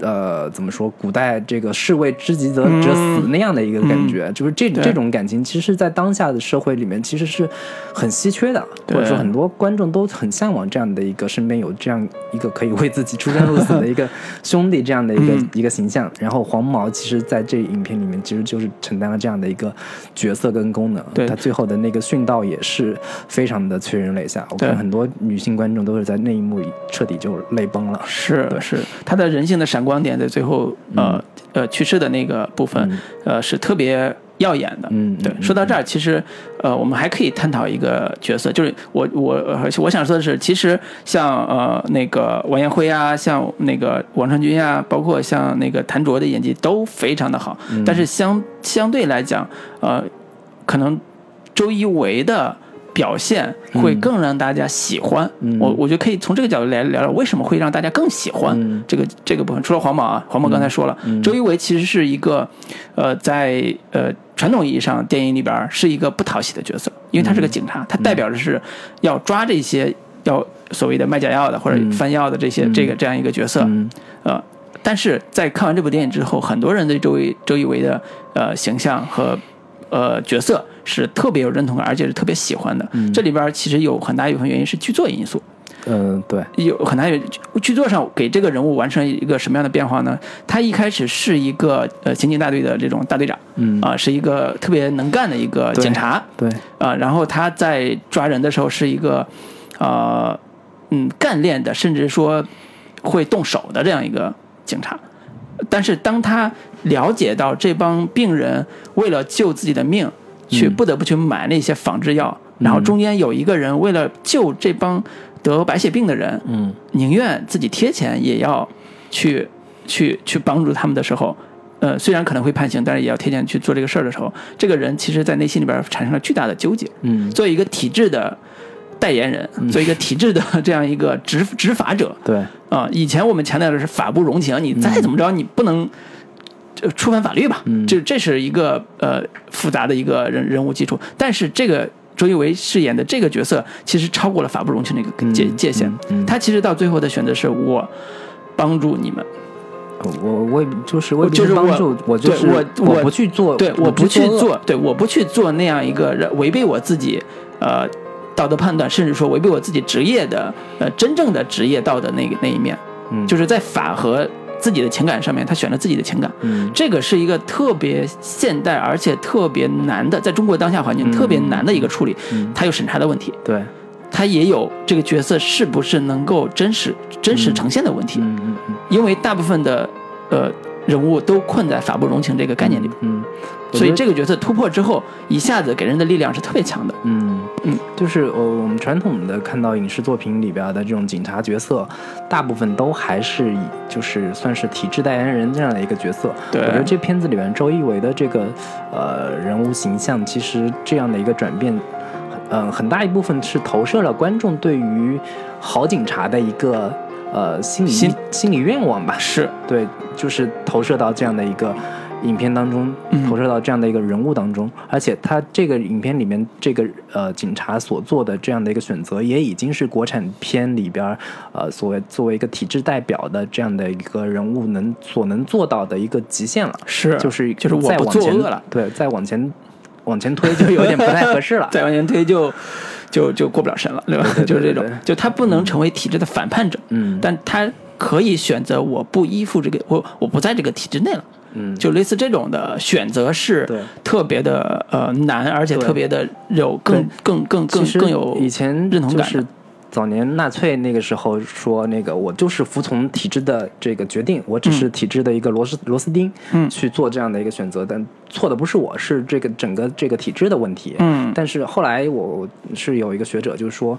呃，怎么说？古代这个士为知己者者死那样的一个感觉，就是这这种感情，其实，在当下的社会里面，其实是很稀缺的，或者说很多观众都很向往这样的一个身边有这样一个可以为自己出生入死的一个兄弟这样的一个、嗯一个形象。然后黄毛其实在这影片里面，其实就是承担了这样的一个角色跟功能。对他最后的那个殉道也是非常的催人泪下。我看很多女性观众都是在那一幕里彻底就泪崩了。是是，他的人性的闪光点在最后呃呃去世的那个部分，呃是特别耀眼的。嗯，对，嗯说到这儿，其实呃我们还可以探讨一个角色，就是我我呃我想说的是，其实像呃那个王彦辉啊，像那个王传君啊，包括像那个谭卓的演技都非常的好，嗯但是相相对来讲，呃，可能周一围的。表现会更让大家喜欢，嗯。我我觉得可以从这个角度来聊聊为什么会让大家更喜欢嗯。这个、这个部分。除了黄毛啊，黄毛刚才说了，嗯。周一围其实是一个，呃，在呃传统意义上电影里边是一个不讨喜的角色，因为他是个警察，他代表的是要抓这些要所谓的卖假药的或者嗯。贩药的这些、这个这样一个角色，嗯。呃，但是在看完这部电影之后，很多人对周一周一围的呃形象和呃角色是特别有认同感，而且是特别喜欢的。嗯这里边其实有很大一部分原因是剧作因素，嗯，对，有很大有剧作上给这个人物完成一个什么样的变化呢？他一开始是一个呃刑警大队的这种大队长，嗯啊、是一个特别能干的一个警察，对，啊，然后他在抓人的时候是一个，呃，嗯，干练的，甚至说会动手的这样一个警察。但是当他了解到这帮病人为了救自己的命，去不得不去买那些仿制药，然后中间有一个人为了救这帮得白血病的人，嗯。宁愿自己贴钱也要去去去帮助他们的时候，呃，虽然可能会判刑，但是也要贴钱去做这个事儿的时候，这个人其实在内心里边产生了巨大的纠结。嗯，作为一个体制的代言人，作为一个体制的这样一个执执法者对，啊、以前我们强调的是法不容情，你再怎么着，你不能。呃触犯法律吧，嗯。这这是一个呃复杂的一个人人物基础，但是这个周一围饰演的这个角色，其实超过了法不容情这个界、嗯界限，嗯嗯。他其实到最后的选择是我帮助你们，我我也就是我就是帮助，我就是对我我不去做，对，我不去，做，对，我不去做那样一个人违背我自己呃道德判断，甚至说违背我自己职业的呃真正的职业道德那个那一面，嗯，就是在法和自己的情感上面，他选了自己的情感。嗯。这个是一个特别现代而且特别难的，在中国当下环境嗯特别难的一个处理，嗯。它有审查的问题，对，它也有这个角色是不是能够真实真实呈现的问题，嗯嗯嗯。因为大部分的呃人物都困在法不容情这个概念里。边。嗯，我所以这个角色突破之后，一下子给人的力量是特别强的。嗯嗯，就是呃，我们传统的看到影视作品里边的这种警察角色，大部分都还是以就是算是体制代言人这样的一个角色。对我觉得这片子里边周一围的这个呃人物形象，其实这样的一个转变，嗯、很大一部分是投射了观众对于好警察的一个呃心理心心理愿望吧。是，对，就是投射到这样的一个影片当中，嗯投射到这样的一个人物当中，而且他这个影片里面这个呃警察所做的这样的一个选择，也已经是国产片里边呃所谓作为一个体制代表的这样的一个人物能所能做到的一个极限了，是就是就是我往前作恶了，对，再往前往前推就有点不太合适了。再往前推就就就过不了审了，对吧？对对就是这种就他不能成为体制的反叛者，嗯但他可以选择我不依附这个，我我不在这个体制内了。嗯，就类似这种的选择是对。特别的呃难，而且特别的有更更更更更有以前认同感就是早年纳粹那个时候说，那个我就是服从体制的这个决定，我只是体制的一个螺丝螺丝钉，嗯。去做这样的一个选择，但错的不是我，是这个整个这个体制的问题。嗯。但是后来我是有一个学者就是说。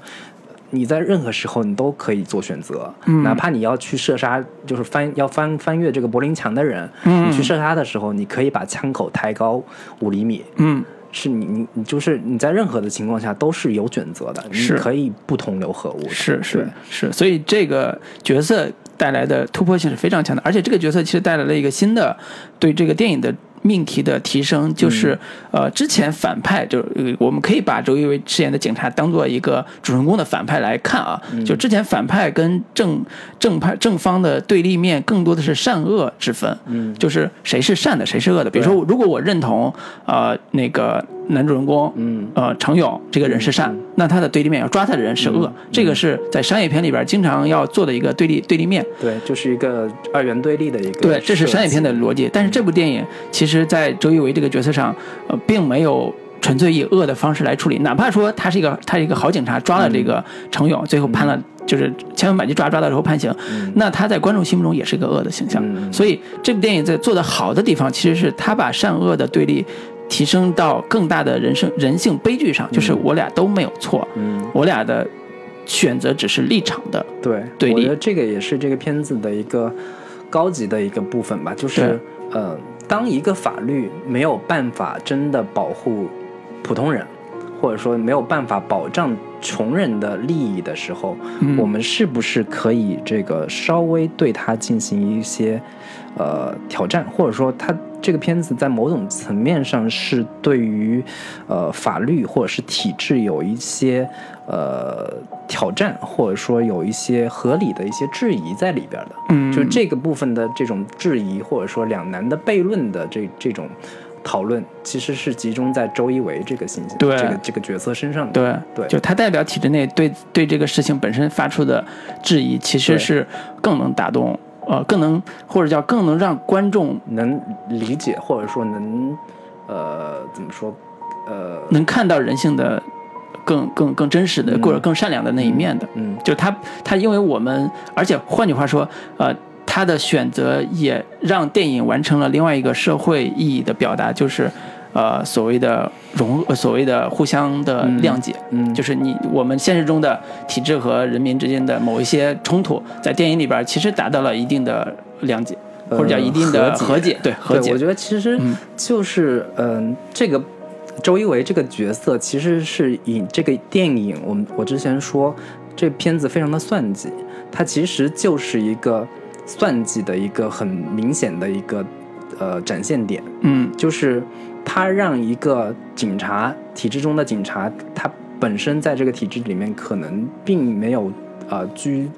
你在任何时候你都可以做选择，嗯。哪怕你要去射杀，就是翻要翻翻越这个柏林墙的人，嗯。你去射杀的时候，你可以把枪口抬高五厘米，嗯。是你你你就是你在任何的情况下都是有选择的，你是可以不同流合污的。是是是，所以这个角色带来的突破性是非常强的，而且这个角色其实带来了一个新的对这个电影的命题的提升，就是、呃，之前反派就是呃我们可以把周一围饰演的警察当做一个主人公的反派来看啊，就之前反派跟正正派正方的对立面更多的是善恶之分，嗯。就是谁是善的，谁是恶的。比如说，如果我认同呃那个男主人公，嗯呃程勇这个人是善，那他的对立面要抓他的人是恶，嗯这个是在商业片里边经常要做的一个对立对立面。对，就是一个二元对立的一个对，这是商业片的逻辑。但是这部电影其实，在周一围这个角色上，呃，并没有纯粹以恶的方式来处理，哪怕说他是一个他是一个好警察，抓了这个程勇，最后判了。就是千方百计抓抓到之后判刑，那他在观众心目中也是一个恶的形象。嗯所以这部电影在做的好的地方，其实是他把善恶的对立提升到更大的人生人性悲剧上，就是我俩都没有错，嗯，我俩的选择只是立场的。对，对立。我觉得这个也是这个片子的一个高级的一个部分吧，就是呃，当一个法律没有办法真的保护普通人，或者说没有办法保障穷人的利益的时候，嗯。我们是不是可以这个稍微对他进行一些呃挑战，或者说它这个片子在某种层面上是对于呃法律或者是体制有一些呃挑战，或者说有一些合理的一些质疑在里边的。嗯。就这个部分的这种质疑，或者说两难的悖论的这这种讨论，其实是集中在周一围这个形象、对。这个这个角色身上的。对。对。就他代表体制内对对这个事情本身发出的质疑，其实是更能打动，呃，更能或者叫更能让观众能理解，或者说能呃怎么说呃能看到人性的更更更真实的或者更善良的那一面的。嗯就他他因为我们，而且换句话说，呃，他的选择也让电影完成了另外一个社会意义的表达，就是呃所谓的融，呃所谓的互相的谅解。嗯就是你我们现实中的体制和人民之间的某一些冲突，在电影里边其实达到了一定的谅解，或者叫一定的呃和解，对和对，解我。觉得其实嗯就是嗯、这个周一围这个角色，其实是以这个电影，我们我之前说这片子非常的算计，它其实就是一个算计的一个很明显的一个呃展现点，嗯就是他让一个警察体制中的警察，他本身在这个体制里面可能并没有呃居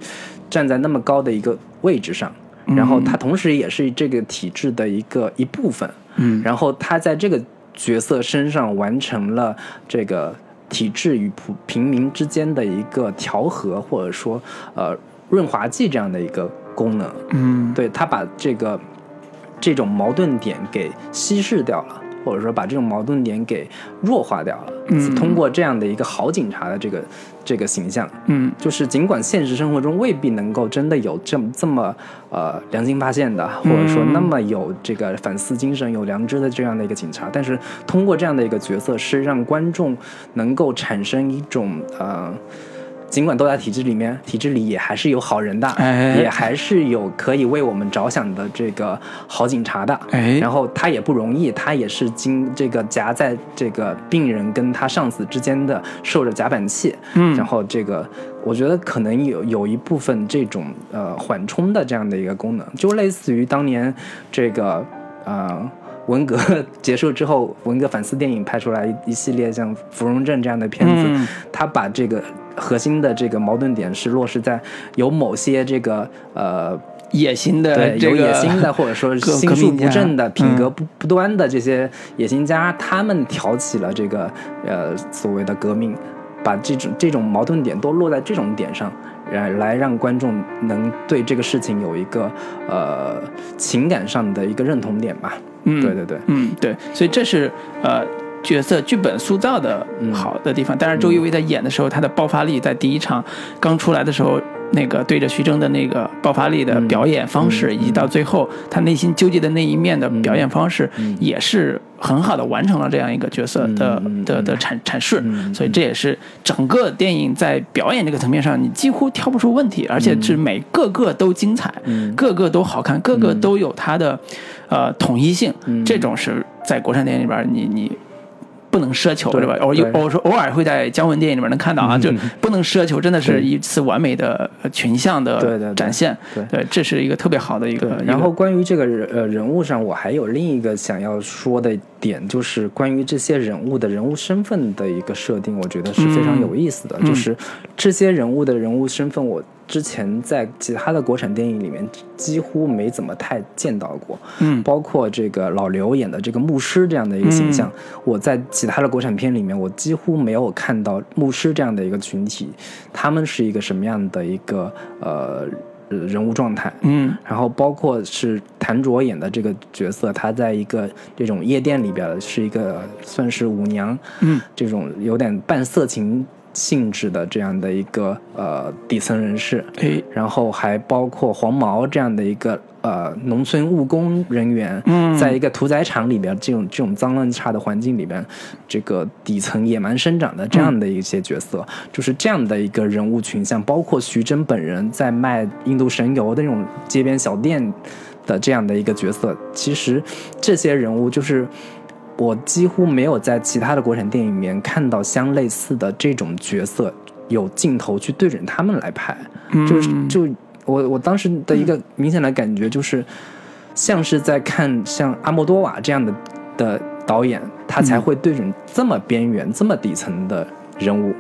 站在那么高的一个位置上，然后他同时也是这个体制的一个一部分，嗯。然后他在这个角色身上完成了这个体制与普平民之间的一个调和，或者说呃润滑剂这样的一个功能。嗯。对他把这个这种矛盾点给稀释掉了，或者说把这种矛盾点给弱化掉了。嗯通过这样的一个好警察的这个这个形象，嗯就是尽管现实生活中未必能够真的有这么这么呃良心发现的，或者说那么有这个反思精神、有良知的这样的一个警察，但是通过这样的一个角色，是让观众能够产生一种呃。尽管都在体制里面，体制里也还是有好人的，哎也还是有可以为我们着想的这个好警察的。哎然后他也不容易，他也是经这个夹在这个病人跟他上司之间的，受着夹板气。嗯然后这个我觉得可能有有一部分这种呃缓冲的这样的一个功能，就类似于当年这个呃。文革 结束之后，文革反思电影拍出来一一系列像《芙蓉镇》这样的片子，嗯他把这个核心的这个矛盾点是落实在有某些这个呃野心的对有这个野心的，或者说心术不正的、品格嗯不不端的这些野心家，他们挑起了这个呃所谓的革命，把这种这种矛盾点都落在这种点上。来来让观众能对这个事情有一个呃情感上的一个认同点吧。嗯对对对，嗯，对，所以这是呃角色剧本塑造的嗯。好的地方。但是周一围在演的时候，他的爆发力在第一场刚出来的时候，那个对着徐峥的那个爆发力的嗯表演方式，嗯以及到最后他内心纠结的那一面的表演方式，嗯也是很好的完成了这样一个角色的、的的阐阐释。嗯所以这也是整个电影在表演这个层面上，你几乎挑不出问题，而且是每个个都精彩，嗯个个都好看，个个都有它的呃统一性。嗯这种是在国产电影里边儿你你。不能奢求，对对吧？偶有偶说偶尔会在姜文电影里面能看到啊，嗯就不能奢求，真的是一次完美的呃群像的展现。对这是一个特别好的一个。然后关于这个人呃人物上，我还有另一个想要说的点，就是关于这些人物的人物身份的一个设定，我觉得是非常有意思的。嗯就是这些人物的人物身份，我之前在其他的国产电影里面几乎没怎么太见到过。嗯包括这个老刘演的这个牧师这样的一个形象，我在其他的国产片里面，我几乎没有看到牧师这样的一个群体，他们是一个什么样的一个呃呃人物状态。嗯然后包括是谭卓演的这个角色，他在一个这种夜店里边是一个算是舞娘，嗯，这种有点半色情性质的这样的一个呃底层人士，哎然后还包括黄毛这样的一个呃农村务工人员，嗯。在一个屠宰场里边这种这种脏乱差的环境里边，这个底层野蛮生长的这样的一些角色，就是这样的一个人物群像，包括徐峥本人在卖印度神油的那种街边小店的这样的一个角色，其实这些人物就是。我几乎没有在其他的国产电影里面看到相类似的这种角色，有镜头去对准他们来拍，就是嗯就我我当时的一个明显的感觉就是，像是在看像阿莫多瓦这样的的导演，他才会对准这么边缘、这么底层的人物，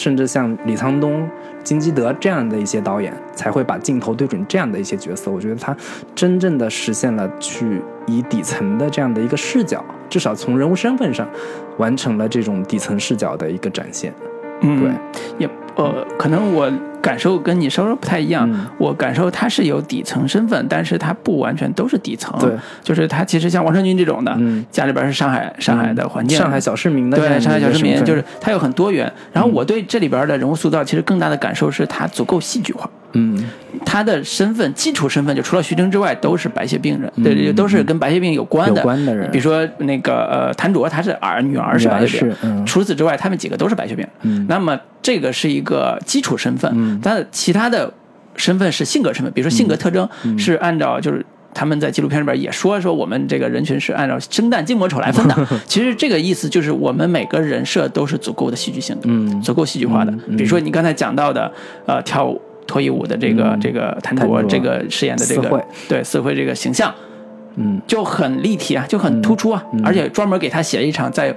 甚至像李沧东、金基德这样的一些导演，才会把镜头对准这样的一些角色。我觉得他真正的实现了去以底层的这样的一个视角，至少从人物身份上，完成了这种底层视角的一个展现。嗯，对，也呃，可能我感受跟你稍微不太一样。嗯我感受他是有底层身份，但是他不完全都是底层。对，就是他其实像王传君这种的，嗯家里边是上海上海的环境，上海小市民的对上海小市民，就是他有很多元。然后我对这里边的人物塑造，其实更大的感受是他足够戏剧化。嗯他的身份基础身份就除了徐峥之外都是白血病人，对，都是跟白血病有关的。有关的人比如说那个呃谭卓，他是儿女儿是白血病除此之外，他们几个都是白血病。嗯那么这个是一个基础身份，嗯。但其他的身份是性格身份，比如说性格特征是按照就是。他们在纪录片里边也说说我们这个人群是按照生旦净末丑来分的，其实这个意思就是我们每个人设都是足够的戏剧性的，嗯。足够戏剧化的。嗯。比如说你刚才讲到的，呃，跳舞脱衣舞的这个、嗯。这个谭谭卓卓这个饰演的这个对四惠这个形象嗯。就很立体啊，就很突出啊，而且专门给他写了一场在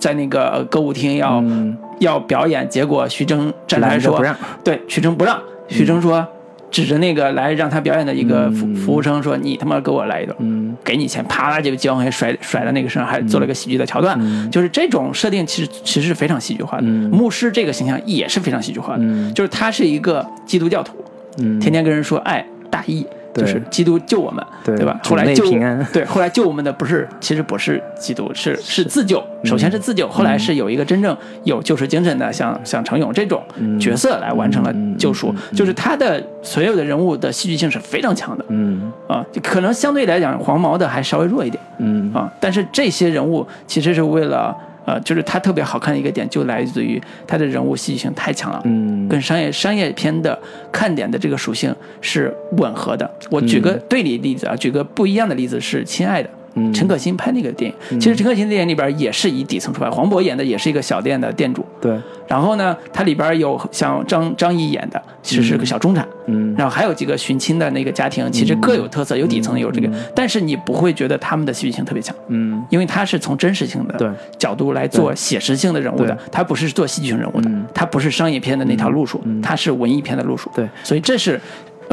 在那个呃歌舞厅要、嗯要表演，结果徐峥站出来说不让，对，徐峥不让，徐峥说。指着那个来让他表演的一个服服务生说：“你他妈给我来一段，嗯。给你钱，啪啦就姜还甩甩到那个身上，还做了个喜剧的桥段，就是这种设定其实其实是非常戏剧化的。嗯。牧师这个形象也是非常戏剧化的，嗯。就是他是一个基督教徒，嗯。天天跟人说爱大义，对就是基督救我们，对吧？后来救对，后来救我们的不是，其实不是基督，是是自救。首先是自救，后来是有一个真正有救赎精神的，像像程勇这种角色来完成了救赎。就是他的所有的人物的戏剧性是非常强的，嗯啊，可能相对来讲黄毛的还稍微弱一点嗯啊，但是这些人物其实是为了。呃，就是它特别好看的一个点，就来自于它的人物戏剧性太强了，嗯跟商业商业片的看点的这个属性是吻合的。我举个对立例子啊，举个不一样的例子是《亲爱的》。嗯。陈可辛拍那个电影，其实陈可辛电影里边也是以底层出发，黄渤演的也是一个小店的店主，对，然后呢，它里边有像张张译演的，其实是个小中产，嗯。然后还有几个寻亲的那个家庭，其实各有特色，有底层有这个，但是你不会觉得他们的戏剧性特别强，嗯。因为他是从真实性的角度来做写实性的人物的，他不是做戏剧性人物的，他不是商业片的那条路数，他是文艺片的路数，对，所以这是。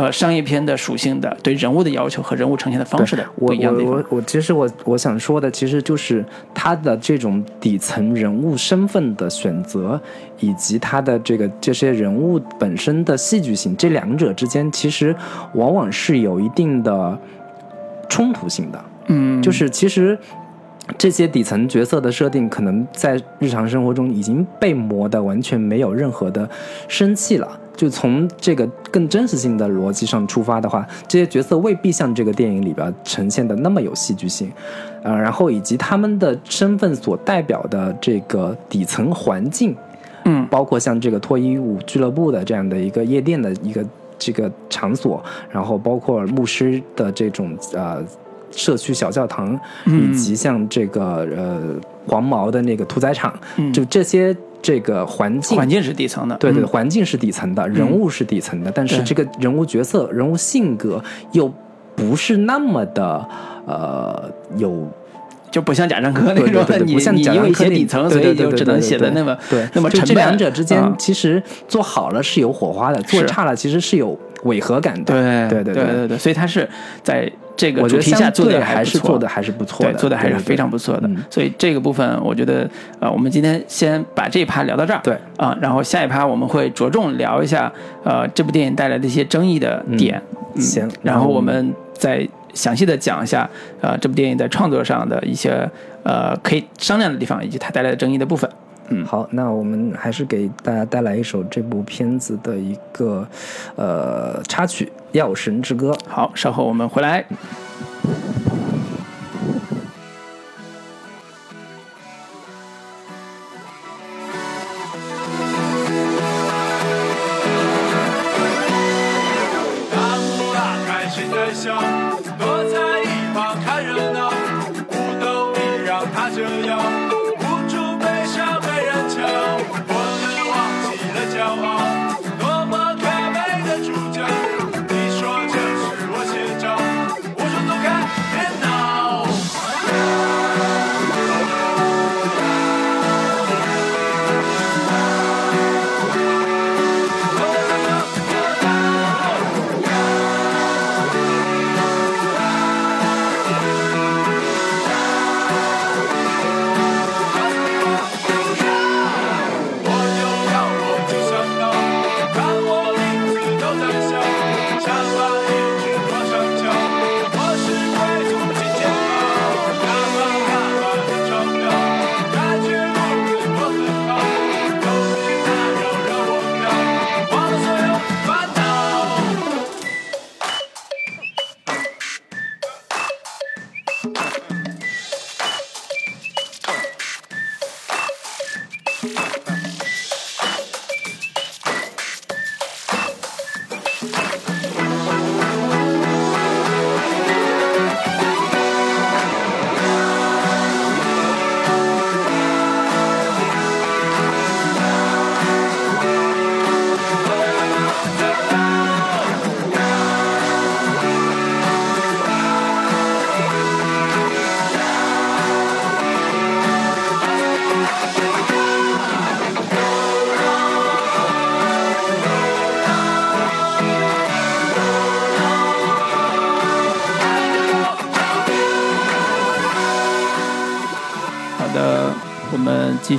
呃，商业片的属性的对人物的要求和人物呈现的方式的我不一样的。我我我，其实我我想说的，其实就是他的这种底层人物身份的选择，以及他的这个这些人物本身的戏剧性，这两者之间其实往往是有一定的冲突性的。嗯，就是其实这些底层角色的设定，可能在日常生活中已经被磨得完全没有任何的生气了。就从这个更真实性的逻辑上出发的话，这些角色未必像这个电影里边呈现的那么有戏剧性，呃，然后以及他们的身份所代表的这个底层环境，嗯包括像这个脱衣舞俱乐部的这样的一个夜店的一个这个场所，然后包括牧师的这种呃社区小教堂，以及像这个呃黄毛的那个屠宰场，嗯。就这些这个环境。环境是底层的，对对，嗯。环境是底层的，人物是底层的，但是这个人物角色、人物性格又不是那么的呃有就不像贾樟柯那种的，你像你因为写底层，所以就只能写的那么对，那么沉闷。两者之间啊其实做好了是有火花的，做差了其实是有违和感的。对对。对对对，所以他是在这个主题下做的还是做的还是不错对，的，做的还是非常不错的嗯。所以这个部分，我觉得呃，我们今天先把这一趴聊到这儿。对啊，然后下一趴我们会着重聊一下呃这部电影带来的一些争议的点。嗯行然后我们再详细的讲一下呃这部电影在创作上的一些呃可以商量的地方，以及它带来的争议的部分。嗯好，那我们还是给大家带来一首这部片子的一个呃插曲《药神之歌》。好，稍后我们回来。大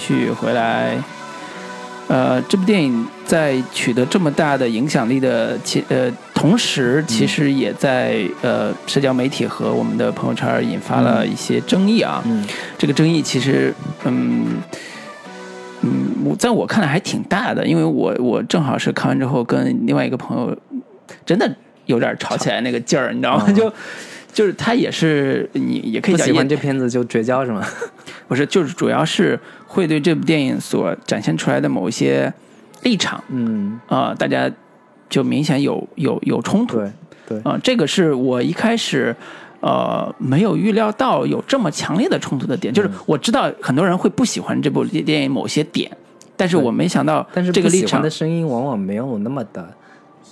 续回来。呃，这部电影在取得这么大的影响力的其呃同时，其实也在呃社交媒体和我们的朋友圈引发了一些争议啊。嗯这个争议其实，嗯嗯，我在我看来还挺大的，因为我我正好是看完之后跟另外一个朋友真的有点吵起来那个劲儿，你知道吗？啊就就是他也是你也可以不喜欢这片子就绝交是吗？不是，就是主要是会对这部电影所展现出来的某一些立场嗯，啊、呃大家就明显有有有冲突对、对啊，这个是我一开始呃没有预料到有这么强烈的冲突的点，就是我知道很多人会不喜欢这部电影某些点，但是我没想到但是这个立场的声音往往没有那么的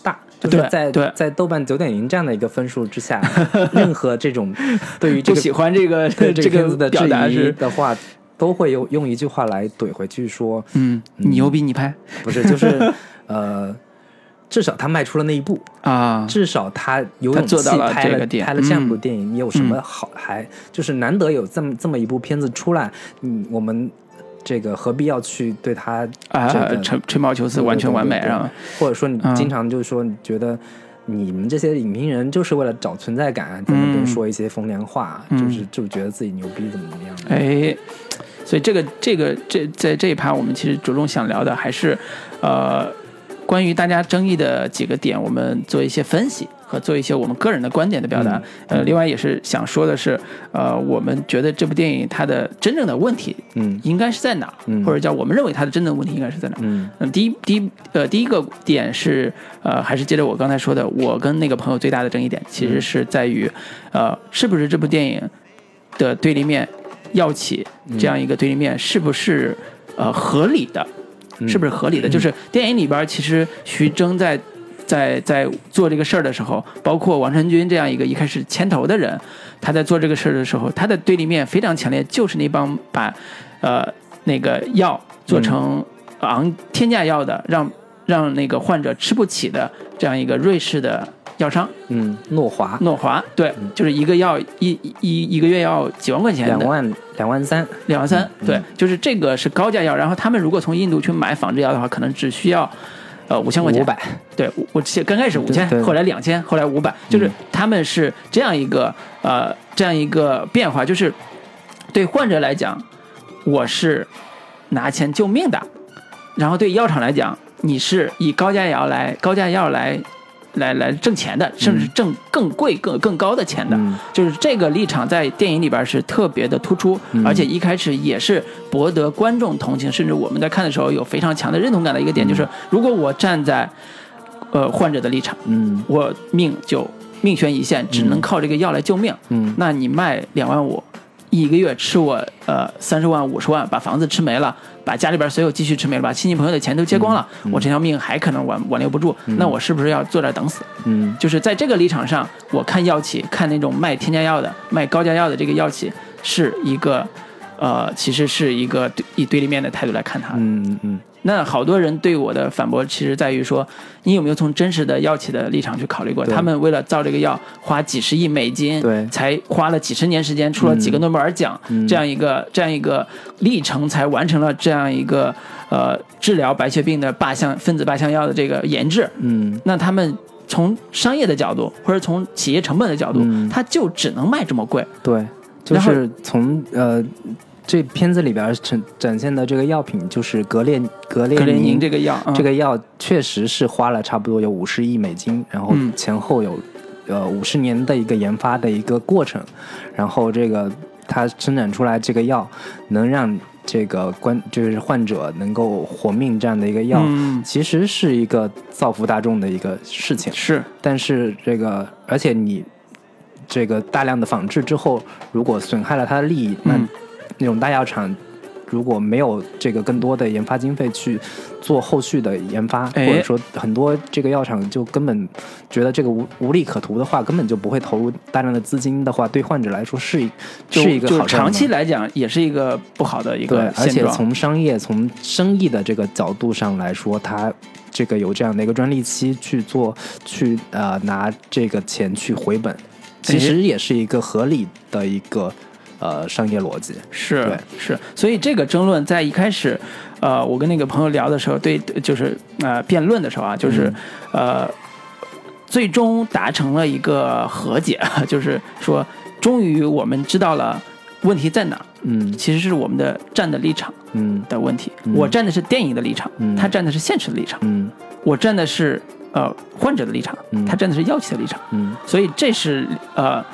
大，就是在对在豆瓣九点零这样的一个分数之下，任何这种对于这个不喜欢这个对这这个个片子的质疑的话，都会用用一句话来怼回去说，嗯，你牛逼你拍不是，就是 呃，至少他迈出了那一步，啊，至少他有勇气拍了这个拍了这样部嗯电影，你有什么好还就是难得有这么这么一部片子出来，嗯，我们这个何必要去对他啊这个吹吹毛求疵完全完美，对对对然后或者说你嗯经常就是说你觉得。你们这些影评人就是为了找存在感，在那边嗯说一些风凉话，嗯就是就觉得自己牛逼怎么怎么样的。哎，所以这个这个这在这一趴，我们其实着重想聊的还是，呃，关于大家争议的几个点，我们做一些分析和做一些我们个人的观点的表达。嗯呃，另外也是想说的是，呃，我们觉得这部电影它的真正的问题嗯应该是在哪儿，嗯或者叫我们认为它的真正问题应该是在哪儿。嗯嗯，第一第一呃第一个点是呃，还是接着我刚才说的，我跟那个朋友最大的争议点，其实是在于，呃，是不是这部电影的对立面药企这样一个对立面是不是呃合理的，是不是合理的？就是电影里边其实徐峥在。在在做这个事儿的时候，包括王传君这样一个一开始牵头的人，他在做这个事儿的时候，他的对立面非常强烈，就是那帮把呃那个药做成昂天价药的，让让那个患者吃不起的这样一个瑞士的药商嗯，诺华。诺华，对，就是一个药一一一个月要几万块钱，两万两万三，两万三，嗯。对，就是这个是高价药，然后他们如果从印度去买仿制药的话，可能只需要。呃，五千块钱，五百，对，我我刚开始五千后来两千，后来五百，就是嗯。他们是这样一个呃这样一个变化，就是对患者来讲，我是拿钱救命的，然后对药厂来讲，你是以高价药来高价药来来来挣钱的，甚至是挣更贵、更更高的钱的。嗯。就是这个立场在电影里边是特别的突出，嗯。而且一开始也是博得观众同情，甚至我们在看的时候有非常强的认同感的一个点，就是如果我站在呃患者的立场，嗯。我命就命悬一线，只能靠这个药来救命，嗯。那你卖两万五。一个月吃我呃三十万五十万，把房子吃没了，把家里边所有积蓄吃没了，把亲戚朋友的钱都借光了，我这条命还可能挽挽留不住，那我是不是要坐这儿等死？嗯就是在这个立场上，我看药企，看那种卖添加药的、卖高价药的这个药企，是一个，呃，其实是一个对以对立面的态度来看它的。嗯嗯那好多人对我的反驳，其实在于说，你有没有从真实的药企的立场去考虑过？他们为了造这个药，花几十亿美金，对才花了几十年时间，出了几个诺贝尔奖，嗯这样一个这样一个历程，才完成了这样一个呃治疗白血病的靶向分子靶向药的这个研制。嗯那他们从商业的角度，或者从企业成本的角度，嗯它就只能卖这么贵。对，就是从呃这片子里边呈展现的这个药品就是格列格列宁宁这个药，嗯。这个药确实是花了差不多有五十亿美金，然后嗯。前后有呃五十年的一个研发的一个过程，然后这个它生产出来这个药能让这个关就是患者能够活命这样的一个药，嗯。其实是一个造福大众的一个事情。是。但是这个，而且你这个大量的仿制之后，如果损害了他的利益，嗯。那种大药厂如果没有这个更多的研发经费去做后续的研发，哎。或者说很多这个药厂就根本觉得这个无无利可图的话，根本就不会投入大量的资金的话，对患者来说是一就是一个就是好长期来讲也是一个不好的一个对个，而且。从商业、从生意的这个角度上来说，它这个有这样的一个专利期去做，去呃拿这个钱去回本，其实也是一个合理的一个呃商业逻辑。是对。是，所以这个争论在一开始，呃，我跟那个朋友聊的时候，对，就是呃辩论的时候啊，就是、呃，最终达成了一个和解，就是说，终于我们知道了问题在哪儿，嗯。其实是我们的站的立场嗯。的问题。我站的是电影的立场，嗯。他站的是现实的立场，嗯。我站的是呃患者的立场，嗯。他站的是药企的立场，嗯。所以这是呃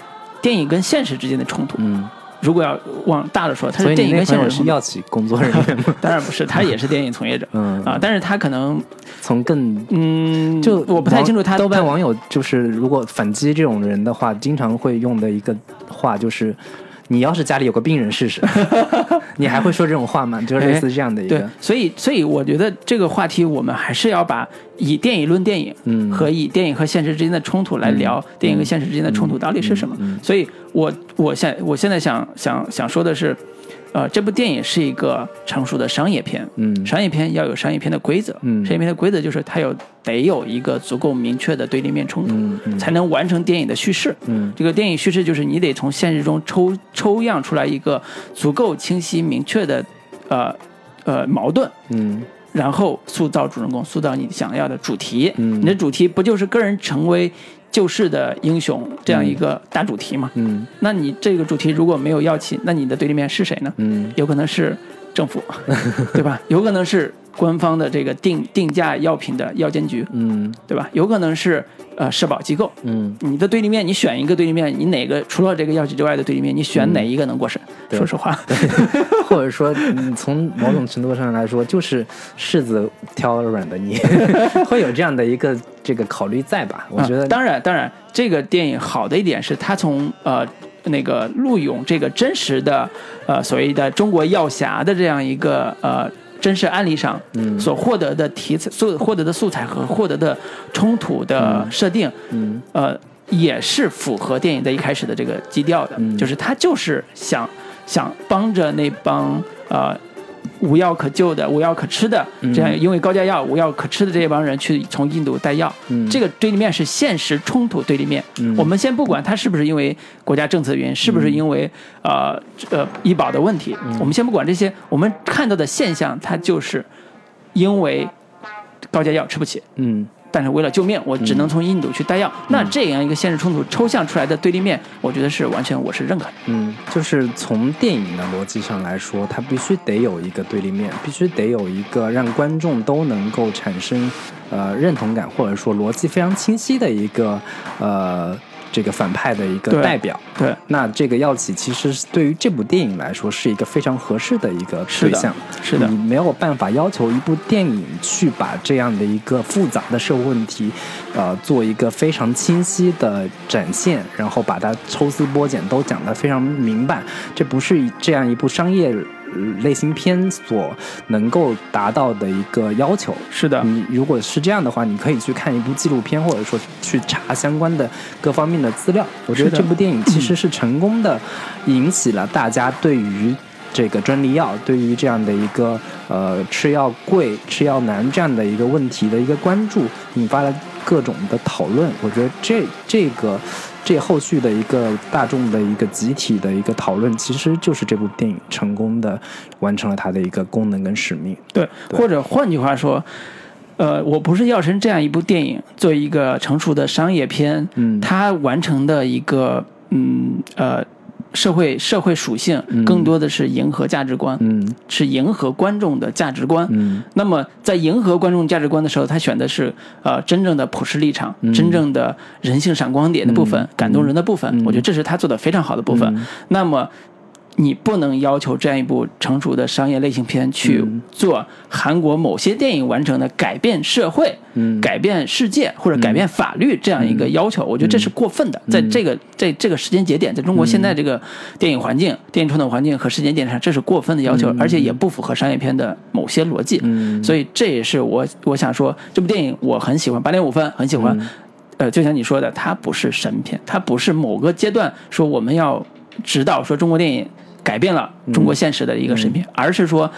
电影跟现实之间的冲突。嗯，如果要往大了说，它所以是电影跟现实的冲突。药企工作人员吗？当然不是，他也是电影从业者嗯啊，但是他可能从更嗯，就我不太清楚他他豆瓣网友就是如果反击这种人的话，经常会用的一个话就是。你要是家里有个病人试试，你还会说这种话吗？就是类似这样的一对个，，所以所以我觉得这个话题我们还是要把以电影论电影，嗯。和以电影和现实之间的冲突来聊电影和现实之间的冲突到底是什么。嗯。所以我我现我现在想想想说的是，呃，这部电影是一个成熟的商业片，嗯商业片要有商业片的规则，嗯商业片的规则就是它有得有一个足够明确的对立面冲突，嗯嗯才能完成电影的叙事。嗯这个电影叙事就是你得从现实中抽抽样出来一个足够清晰明确的呃呃矛盾，嗯然后塑造主人公，塑造你想要的主题。嗯你的主题不就是个人成为救世的英雄这样一个大主题嘛？嗯那你这个主题如果没有药企，那你的对立面是谁呢？嗯有可能是政府，对吧？有可能是官方的这个定定价药品的药监局，嗯对吧？有可能是呃社保机构。嗯，你的对立面，你选一个对立面，你哪个除了这个药企之外的对立面，你选哪一个能过审？对说实话，或者说，嗯从某种程度上来说，就是柿子挑软的捏，会有这样的一个这个考虑在吧？我觉得，嗯当然，当然，这个电影好的一点是，它从呃那个陆勇这个真实的呃所谓的中国药侠的这样一个呃真实案例上，嗯。所获得的题材、所获得的素材和获得的冲突的设定，嗯。呃，也是符合电影在一开始的这个基调的，嗯。就是他就是想想帮着那帮呃无药可救的、无药可吃的这样因为高价药无药可吃的这帮人去从印度带药，嗯。这个对立面是现实冲突对立面。嗯。我们先不管它是不是因为国家政策原因，是不是因为呃呃医保的问题，嗯。我们先不管这些，我们看到的现象，它就是因为高价药吃不起，嗯但是为了救命，我只能从印度去带药。那这样一个现实冲突抽象出来的对立面，我觉得是完全我是认可的。嗯，就是从电影的逻辑上来说，它必须得有一个对立面，必须得有一个让观众都能够产生呃认同感，或者说逻辑非常清晰的一个呃这个反派的一个代表。对，那这个药企其实对于这部电影来说是一个非常合适的一个对象。是的你没有办法要求一部电影去把这样的一个复杂的社会问题，呃，做一个非常清晰的展现，然后把它抽丝剥茧都讲得非常明白。这不是这样一部商业呃类型片所能够达到的一个要求。是的，你如果是这样的话，你可以去看一部纪录片，或者说去查相关的各方面的资料。我觉得这部电影其实是成功的引起了大家对于这个专利药，对于这样的一个呃吃药贵、吃药难这样的一个问题的一个关注，引发了各种的讨论。我觉得这这个。这后续的一个大众的一个集体的一个讨论，其实就是这部电影成功的完成了它的一个功能跟使命。对，或者换句话说，呃，我不是要成这样一部电影，作为一个成熟的商业片，嗯它完成的一个嗯呃社会社会属性，更多的是迎合价值观，嗯是迎合观众的价值观。嗯那么在迎合观众价值观的时候，他选的是呃真正的普世立场，真正的人性闪光点的部分，感动人的部分。我觉得这是他做的非常好的部分。那么。你不能要求这样一部成熟的商业类型片去做韩国某些电影完成的改变社会、嗯。改变世界或者改变法律这样一个要求，我觉得这是过分的。在这个在这个时间节点，在中国现在这个电影环境、电影传统环境和时间点上，这是过分的要求，而且也不符合商业片的某些逻辑。嗯。所以这也是我我想说，这部电影我很喜欢，八点五分，很喜欢。呃，就像你说的，它不是神片，它不是某个阶段说我们要指导说中国电影改变了中国现实的一个神片，而是说。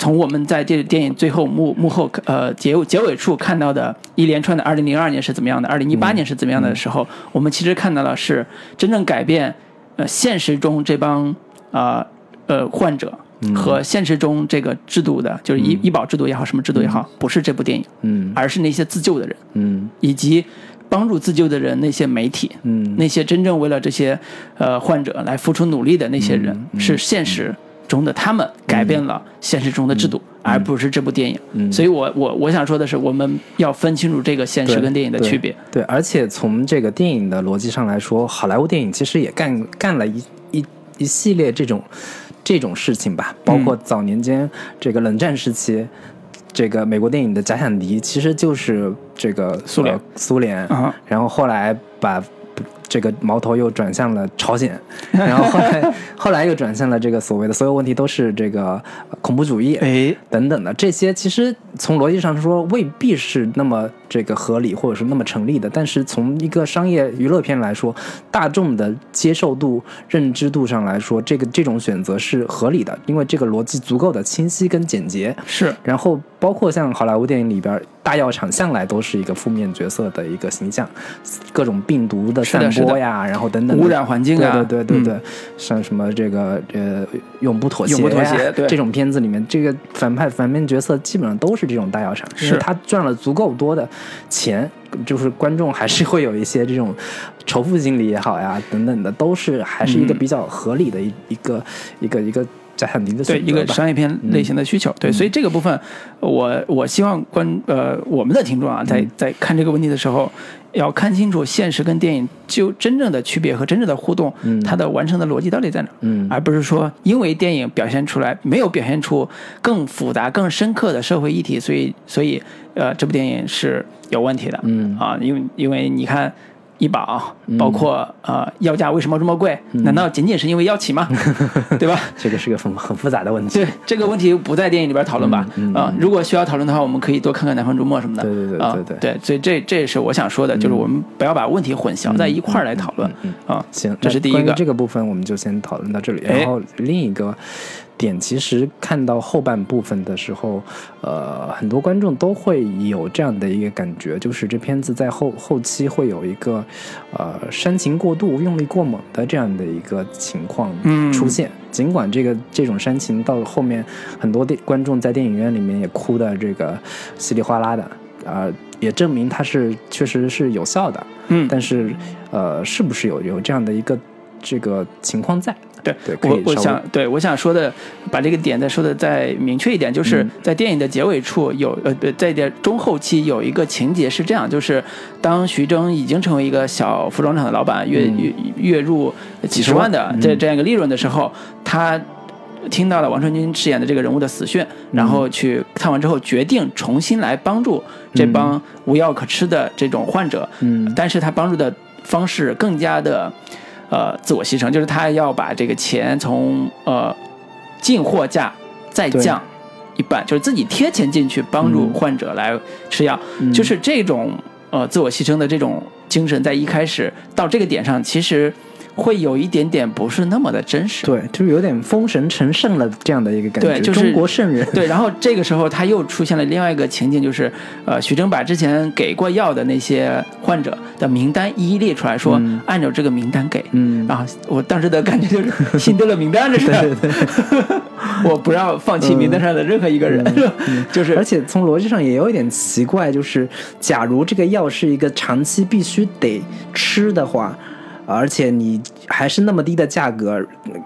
从我们在这电影最后幕幕后呃结尾结尾处看到的一连串的二零零二年是怎么样的，二零一八年是怎么样的时候，我们其实看到了是真正改变呃现实中这帮啊呃患者和现实中这个制度的，就是医医保制度也好，什么制度也好，不是这部电影，嗯。而是那些自救的人，嗯。以及帮助自救的人那些媒体，嗯那些真正为了这些呃患者来付出努力的那些人，嗯是现实中的他们改变了现实中的制度，而不是这部电影。嗯所以我我我想说的是，我们要分清楚这个现实跟电影的区别。对，而且从这个电影的逻辑上来说，好莱坞电影其实也干干了一一一系列这种这种事情吧，包括早年间这个冷战时期。这个美国电影的假想敌其实就是这个苏联呃苏联，啊。然后后来把这个矛头又转向了朝鲜，然后后来后来又转向了这个所谓的所有问题都是这个呃恐怖主义，哎，等等的这些，其实从逻辑上说未必是那么这个合理或者是那么成立的，但是从一个商业娱乐片来说，大众的接受度、认知度上来说，这个这种选择是合理的，因为这个逻辑足够的清晰跟简洁。是然后包括像好莱坞电影里边，大药厂向来都是一个负面角色的一个形象，各种病毒的散播呀，然后等等污染环境啊，对对对对像什么这个呃永不妥协、永不妥协对。这种片子里面，这个反派反面角色基本上都是这种大药厂，因是。他赚了足够多的钱，就是观众还是会有一些这种仇富心理也好呀，等等的，都是还是一个嗯。比较合理的一一个一个一个假想敌的对一个。商业片类型的需求，对，所以这个部分，我我希望观呃我们的听众啊，在嗯。在看这个问题的时候，要看清楚现实跟电影就真正的区别和真正的互动，嗯。它的完成的逻辑到底在哪儿，嗯。而不是说因为电影表现出来没有表现出更复杂、更深刻的社会议题，所以所以呃这部电影是有问题的，嗯。啊，因为因为你看。医保包括呃药价为什么这么贵？嗯难道仅仅是因为药企吗？对吧？这个是个很很复杂的问题。对这个问题不在电影里边讨论吧？嗯嗯啊，如果需要讨论的话，我们可以多看看《南方周末》什么的。对对对啊对对对，所以这这也是我想说的，就是我们不要把问题混淆在一块儿来讨论嗯啊。行，这是第一个这个部分我们就先讨论到这里。哎然后另一个点，其实看到后半部分的时候，呃，很多观众都会有这样的一个感觉，就是这片子在后后期会有一个呃煽情过度、用力过猛的这样的一个情况嗯出现。尽管这个这种煽情到后面，很多电观众在电影院里面也哭的这个稀里哗啦的，啊、也证明它是确实是有效的。嗯，但是呃，是不是有有这样的一个这个情况在？对我我想对我想说的，把这个点再说的再明确一点，就是嗯在电影的结尾处有呃不在点中后期有一个情节是这样，就是当徐峥已经成为一个小服装厂的老板，月嗯月月入几十万的嗯这这样一个利润的时候，他。听到了王传君饰演的这个人物的死讯，然后去看完之后，决定重新来帮助这帮无药可吃的这种患者。嗯但是他帮助的方式更加的呃自我牺牲，就是他要把这个钱从呃进货价再降一半，就是自己贴钱进去帮助嗯。患者来吃药，嗯。就是这种呃自我牺牲的这种精神，在一开始到这个点上，其实会有一点点不是那么的真实。对，就是有点封神成圣了这样的一个感觉，对就是中国圣人。对，然后这个时候他又出现了另外一个情景，就是呃，徐峥把之前给过药的那些患者的名单一一列出来，说、嗯按照这个名单给。嗯然后我当时的感觉就是辛德勒名单，这是，对对 我不要放弃名单上的任何一个人，就是而且从逻辑上也有一点奇怪，就是假如这个药是一个长期必须得吃的话，而且你还是那么低的价格，